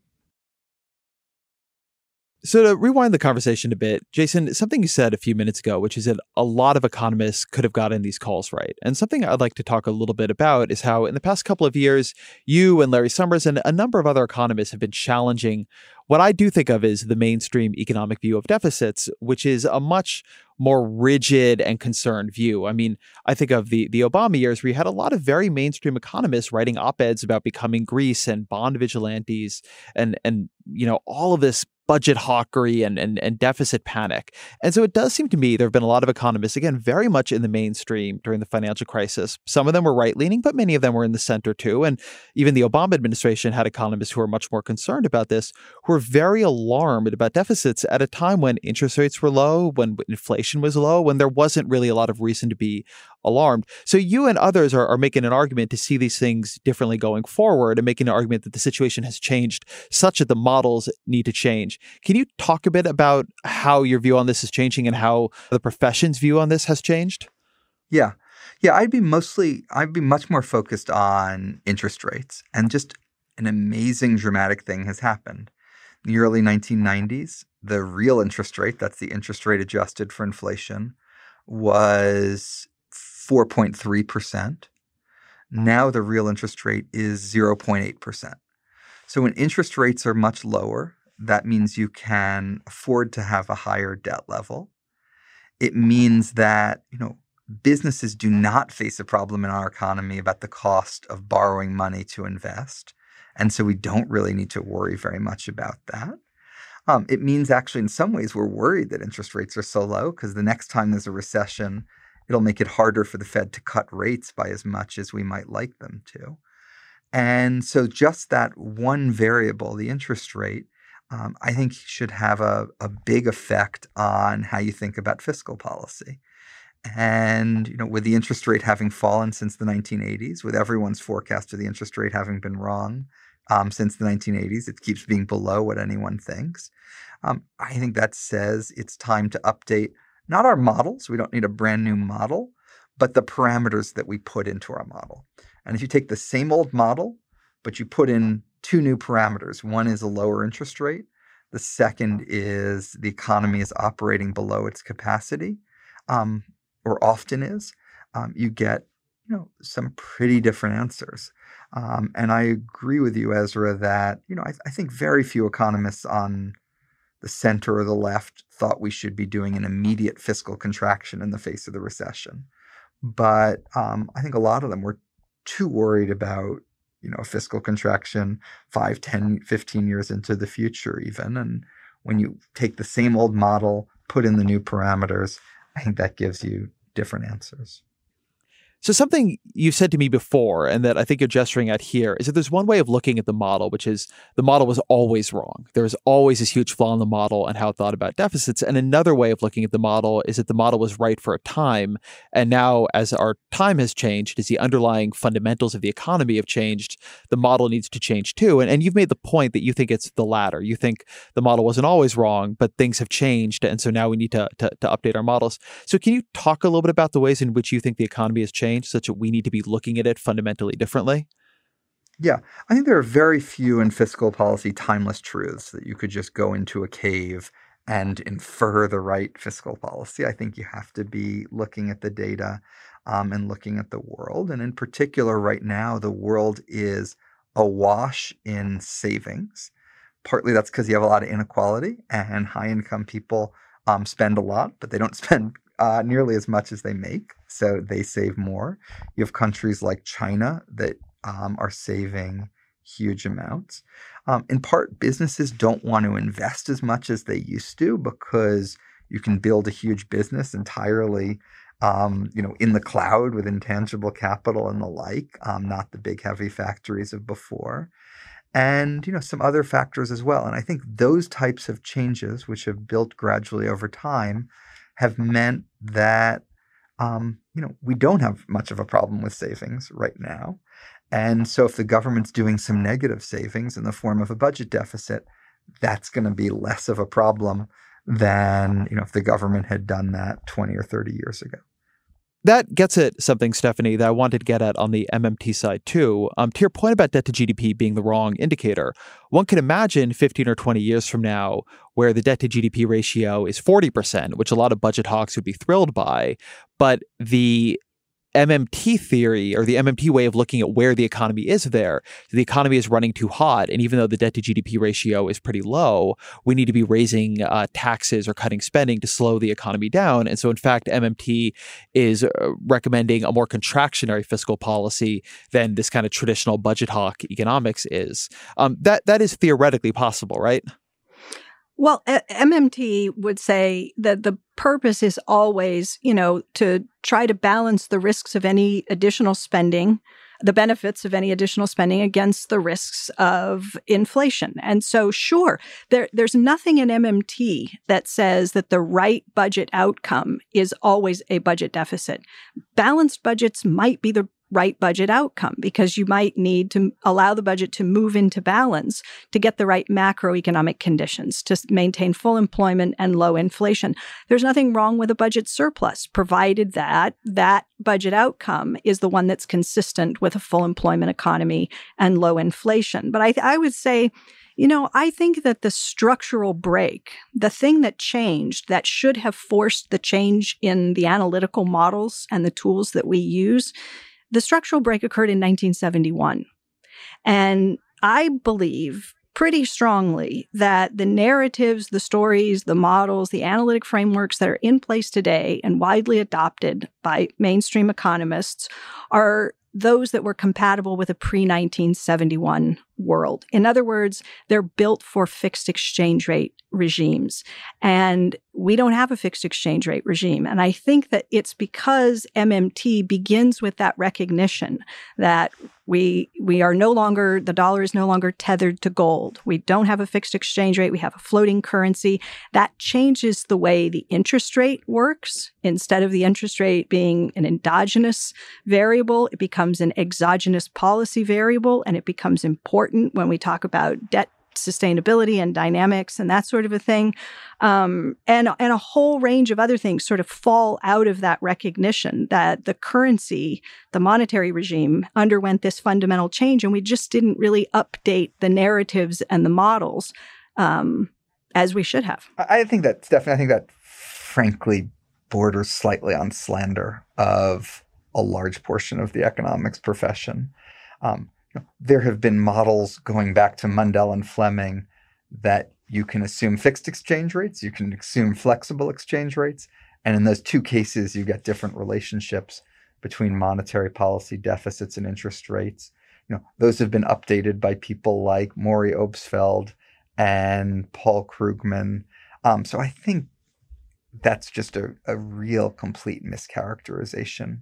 So to rewind the conversation a bit, Jason, something you said a few minutes ago, which is that a lot of economists could have gotten these calls right. And something I'd like to talk a little bit about is how in the past couple of years, you and Larry Summers and a number of other economists have been challenging what I do think of as the mainstream economic view of deficits, which is a much more rigid and concerned view. I mean, I think of the the Obama years where you had a lot of very mainstream economists writing op-eds about becoming Greece and bond vigilantes and and you know all of this budget hawkery and, and, and deficit panic. And so it does seem to me there have been a lot of economists, again, very much in the mainstream during the financial crisis. Some of them were right leaning, but many of them were in the center too. And even the Obama administration had economists who were much more concerned about this, who were very alarmed about deficits at a time when interest rates were low, when inflation was low, when there wasn't really a lot of reason to be alarmed. So you and others are, are making an argument to see these things differently going forward and making an argument that the situation has changed such that the models need to change. Can you talk a bit about how your view on this is changing and how the profession's view on this has changed? Yeah. Yeah, I'd be mostly I'd be much more focused on interest rates and just an amazing dramatic thing has happened. In the early 1990s, the real interest rate, that's the interest rate adjusted for inflation, was 4.3%. Now the real interest rate is 0.8%. So when interest rates are much lower, that means you can afford to have a higher debt level. It means that, you know, businesses do not face a problem in our economy about the cost of borrowing money to invest. And so we don't really need to worry very much about that. Um, it means actually, in some ways, we're worried that interest rates are so low because the next time there's a recession, it'll make it harder for the Fed to cut rates by as much as we might like them to. And so, just that one variable, the interest rate, um, I think should have a, a big effect on how you think about fiscal policy. And you know, with the interest rate having fallen since the 1980s, with everyone's forecast of the interest rate having been wrong um, since the 1980s, it keeps being below what anyone thinks. Um, I think that says it's time to update not our models. We don't need a brand new model, but the parameters that we put into our model. And if you take the same old model, but you put in two new parameters, one is a lower interest rate, the second is the economy is operating below its capacity, um, or often is, um, you get you know some pretty different answers. Um, and I agree with you, Ezra, that you know I, I think very few economists on the center or the left thought we should be doing an immediate fiscal contraction in the face of the recession. But um, I think a lot of them were too worried about you know fiscal contraction 5 10 15 years into the future even and when you take the same old model put in the new parameters i think that gives you different answers so, something you've said to me before, and that I think you're gesturing at here, is that there's one way of looking at the model, which is the model was always wrong. There was always this huge flaw in the model and how it thought about deficits. And another way of looking at the model is that the model was right for a time. And now, as our time has changed, as the underlying fundamentals of the economy have changed, the model needs to change too. And, and you've made the point that you think it's the latter. You think the model wasn't always wrong, but things have changed. And so now we need to, to, to update our models. So, can you talk a little bit about the ways in which you think the economy has changed? Change such that we need to be looking at it fundamentally differently? Yeah, I think there are very few in fiscal policy timeless truths that you could just go into a cave and infer the right fiscal policy. I think you have to be looking at the data um, and looking at the world. And in particular, right now, the world is awash in savings. Partly that's because you have a lot of inequality and high income people um, spend a lot, but they don't spend uh, nearly as much as they make, so they save more. You have countries like China that um, are saving huge amounts. Um, in part, businesses don't want to invest as much as they used to because you can build a huge business entirely, um, you know, in the cloud with intangible capital and the like, um, not the big heavy factories of before. And you know some other factors as well. And I think those types of changes, which have built gradually over time, have meant that um, you know we don't have much of a problem with savings right now. And so if the government's doing some negative savings in the form of a budget deficit, that's going to be less of a problem than you know if the government had done that 20 or 30 years ago that gets at something, Stephanie, that I wanted to get at on the MMT side too. Um, to your point about debt to GDP being the wrong indicator, one can imagine 15 or 20 years from now where the debt to GDP ratio is 40%, which a lot of budget hawks would be thrilled by, but the MMT theory or the MMT way of looking at where the economy is there. The economy is running too hot. And even though the debt to GDP ratio is pretty low, we need to be raising uh, taxes or cutting spending to slow the economy down. And so, in fact, MMT is uh, recommending a more contractionary fiscal policy than this kind of traditional budget hawk economics is. Um, that, that is theoretically possible, right? Well, MMT would say that the purpose is always, you know, to try to balance the risks of any additional spending the benefits of any additional spending against the risks of inflation. And so, sure, there, there's nothing in MMT that says that the right budget outcome is always a budget deficit. Balanced budgets might be the right budget outcome because you might need to allow the budget to move into balance to get the right macroeconomic conditions to maintain full employment and low inflation. There's nothing wrong with a budget surplus, provided that that budget outcome is the one that's consistent with a full employment economy and low inflation. But I, I would say, you know, I think that the structural break, the thing that changed that should have forced the change in the analytical models and the tools that we use, the structural break occurred in 1971. And I believe pretty strongly that the narratives, the stories, the models, the analytic frameworks that are in place today and widely adopted by mainstream economists are those that were compatible with a pre 1971 world. In other words, they're built for fixed exchange rate regimes. And we don't have a fixed exchange rate regime. And I think that it's because MMT begins with that recognition that we we are no longer the dollar is no longer tethered to gold. We don't have a fixed exchange rate. We have a floating currency. That changes the way the interest rate works. Instead of the interest rate being an endogenous variable, it becomes an exogenous policy variable and it becomes important when we talk about debt sustainability and dynamics and that sort of a thing. Um, and, and a whole range of other things sort of fall out of that recognition that the currency, the monetary regime underwent this fundamental change. And we just didn't really update the narratives and the models um, as we should have. I think that, definitely, I think that frankly borders slightly on slander of a large portion of the economics profession. Um, there have been models going back to Mundell and Fleming that you can assume fixed exchange rates, you can assume flexible exchange rates, and in those two cases, you get different relationships between monetary policy deficits and interest rates. You know, those have been updated by people like Maury Obstfeld and Paul Krugman. Um, so I think that's just a, a real complete mischaracterization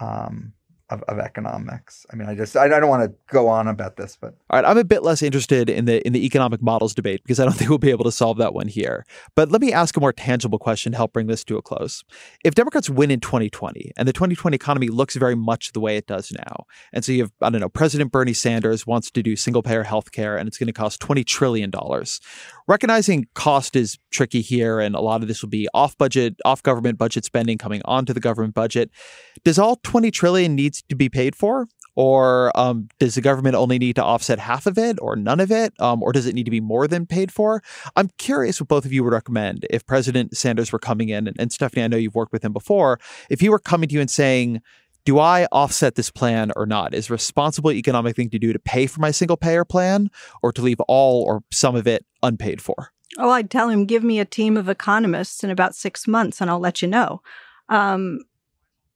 um, of, of economics. I mean, I just I, I don't want to go on about this, but all right, I'm a bit less interested in the in the economic models debate because I don't think we'll be able to solve that one here. But let me ask a more tangible question to help bring this to a close. If Democrats win in 2020 and the 2020 economy looks very much the way it does now, and so you have I don't know President Bernie Sanders wants to do single payer health care and it's going to cost 20 trillion dollars. Recognizing cost is tricky here, and a lot of this will be off budget, off government budget spending coming onto the government budget. Does all 20 trillion needs to be paid for? Or um, does the government only need to offset half of it or none of it? Um, or does it need to be more than paid for? I'm curious what both of you would recommend if President Sanders were coming in, and, and Stephanie, I know you've worked with him before, if he were coming to you and saying, do I offset this plan or not? Is responsible economic thing to do to pay for my single payer plan or to leave all or some of it unpaid for? Oh, I'd tell him, give me a team of economists in about six months and I'll let you know. Um,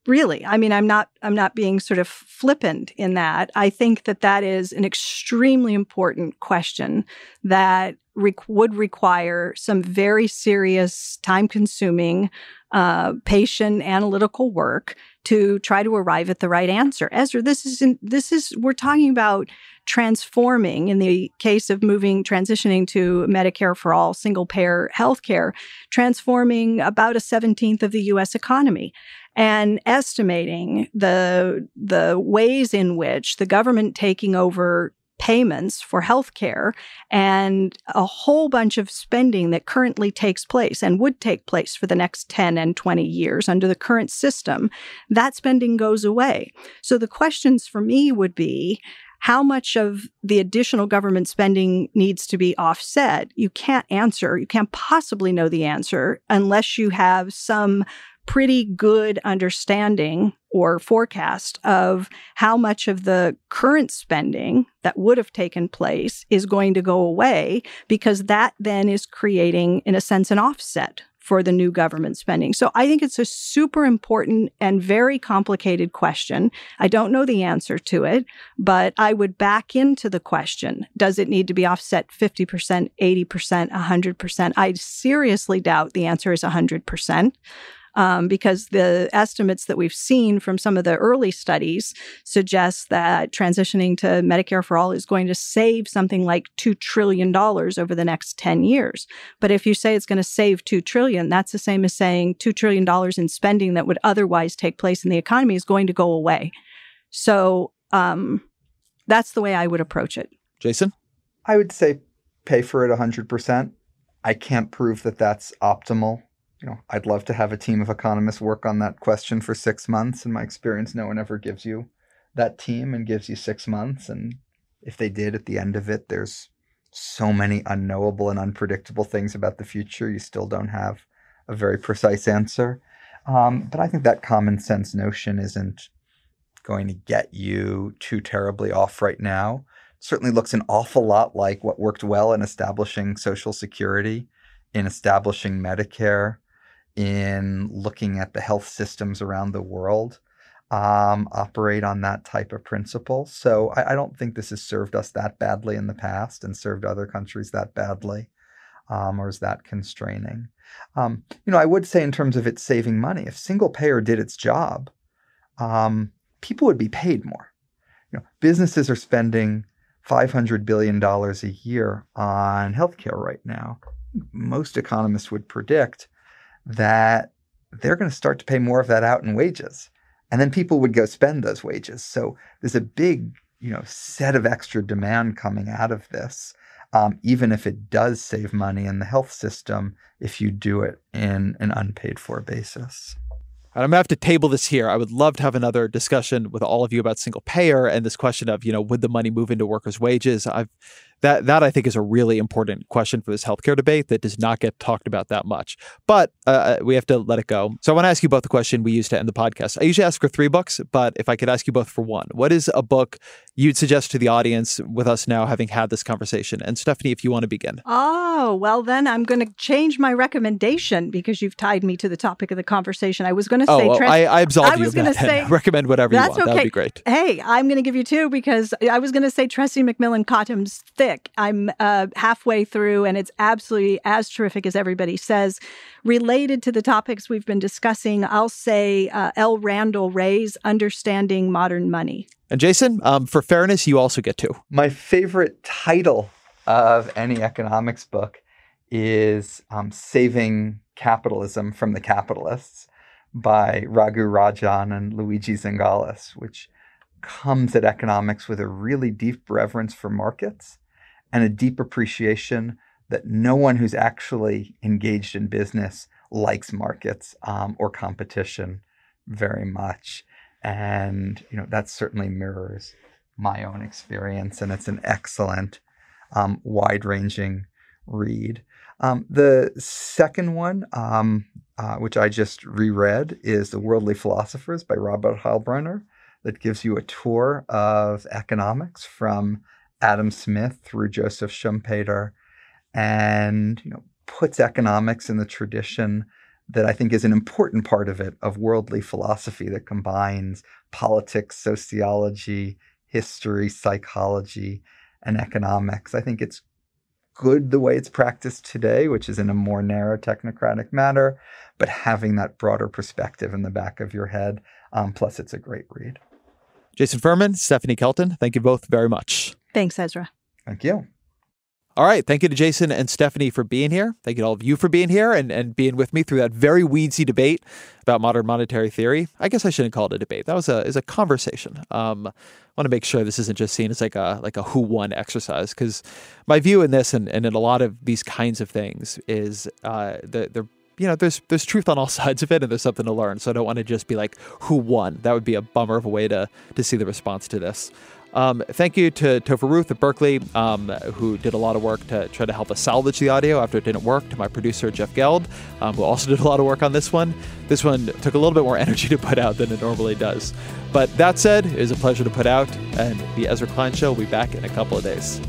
really? I mean i'm not i'm not being sort of flippant in that. I think that that is an extremely important question that re- would require some very serious time consuming uh, patient analytical work to try to arrive at the right answer. Ezra, this is in, this is we're talking about transforming in the case of moving transitioning to Medicare for all single payer healthcare, transforming about a 17th of the US economy and estimating the the ways in which the government taking over payments for healthcare and a whole bunch of spending that currently takes place and would take place for the next 10 and 20 years under the current system, that spending goes away. So the questions for me would be how much of the additional government spending needs to be offset? You can't answer. You can't possibly know the answer unless you have some pretty good understanding or forecast of how much of the current spending that would have taken place is going to go away because that then is creating, in a sense, an offset for the new government spending. So I think it's a super important and very complicated question. I don't know the answer to it, but I would back into the question. Does it need to be offset 50%, 80%, 100%? I seriously doubt the answer is 100% um, because the estimates that we've seen from some of the early studies suggest that transitioning to Medicare for all is going to save something like $2 trillion over the next 10 years. But if you say it's going to save 2 trillion, that's the same as saying $2 trillion in spending that would otherwise take place in the economy is going to go away. So um, that's the way I would approach it. Jason? I would say pay for it 100%. I can't prove that that's optimal you know, I'd love to have a team of economists work on that question for six months. In my experience, no one ever gives you that team and gives you six months. And if they did at the end of it, there's so many unknowable and unpredictable things about the future. You still don't have a very precise answer. Um, but I think that common sense notion isn't going to get you too terribly off right now. It certainly looks an awful lot like what worked well in establishing Social Security, in establishing Medicare, in looking at the health systems around the world um, operate on that type of principle. So I, I, don't think this has served us that badly in the past and served other countries that badly um, or is that constraining. Um, you know, I would say in terms of it saving money, if single payer did its job, um, people would be paid more. You know, businesses are spending $500 billion a year on healthcare right now. Most economists would predict that they're going to start to pay more of that out in wages. And then people would go spend those wages. So there's a big, you know, set of extra demand coming out of this. Um, even if it does save money in the health system, if you do it in an unpaid for basis. And I'm gonna have to table this here. I would love to have another discussion with all of you about single payer and this question of, you know, would the money move into workers' wages? I've that that I think is a really important question for this healthcare debate that does not get talked about that much. But uh, uh we have to let it go. So I want to ask you both the question we used to end the podcast. I usually ask for three books, but if I could ask you both for one, what is a book you'd suggest to the audience with us now having had this conversation? And Stephanie, if you want to begin. Oh well, then I'm going to change my recommendation because you've tied me to the topic of the conversation. I was going to oh, say. Well, I, I absolve I you of that. Say, recommend whatever you want. Okay. That would be great. Hey, I'm going to give you two because I was going to say Tressie McMillan Cottom's Thick I'm uh, halfway through, and it's absolutely as terrific as everybody says. Related to the topics we've been discussing, I'll say uh, L. Randall Wray's Understanding Modern Money. And Jason, um, for fairness, you also get two. My favorite title of any economics book is um, Saving Capitalism from the Capitalists by Raghu Rajan and Luigi Zingales, which comes at economics with a really deep reverence for markets and a deep appreciation that no one who's actually engaged in business likes markets um, or competition very much. And you know that certainly mirrors my own experience, and it's an excellent, um, wide-ranging read. Um, the second one, um, uh, which I just reread, is *The Worldly Philosophers* by Robert Heilbroner, that gives you a tour of economics from Adam Smith through Joseph Schumpeter, and you know puts economics in the tradition that I think is an important part of it of worldly philosophy that combines politics, sociology, history, psychology, and economics. I think it's good the way it's practiced today, which is in a more narrow technocratic manner, but having that broader perspective in the back of your head. Um, plus, it's a great read. Jason Furman, Stephanie Kelton, thank you both very much. Thanks, Ezra. Thank you. All right. Thank you to Jason and Stephanie for being here. Thank you to all of you for being here and, and being with me through that very weedsy debate about modern monetary theory. I guess I shouldn't call it a debate. That was a is a conversation. Um, I want to make sure this isn't just seen as like a like a who won exercise because my view in this and, and in a lot of these kinds of things is uh, the the you know, there's there's truth on all sides of it, and there's something to learn. So I don't want to just be like, who won? That would be a bummer of a way to to see the response to this. Um, thank you to Topher Ruth at Berkeley, um, who did a lot of work to try to help us salvage the audio after it didn't work. To my producer, Jeff Geld, um, who also did a lot of work on this one. This one took a little bit more energy to put out than it normally does. But that said, it was a pleasure to put out, and the Ezra Klein Show will be back in a couple of days.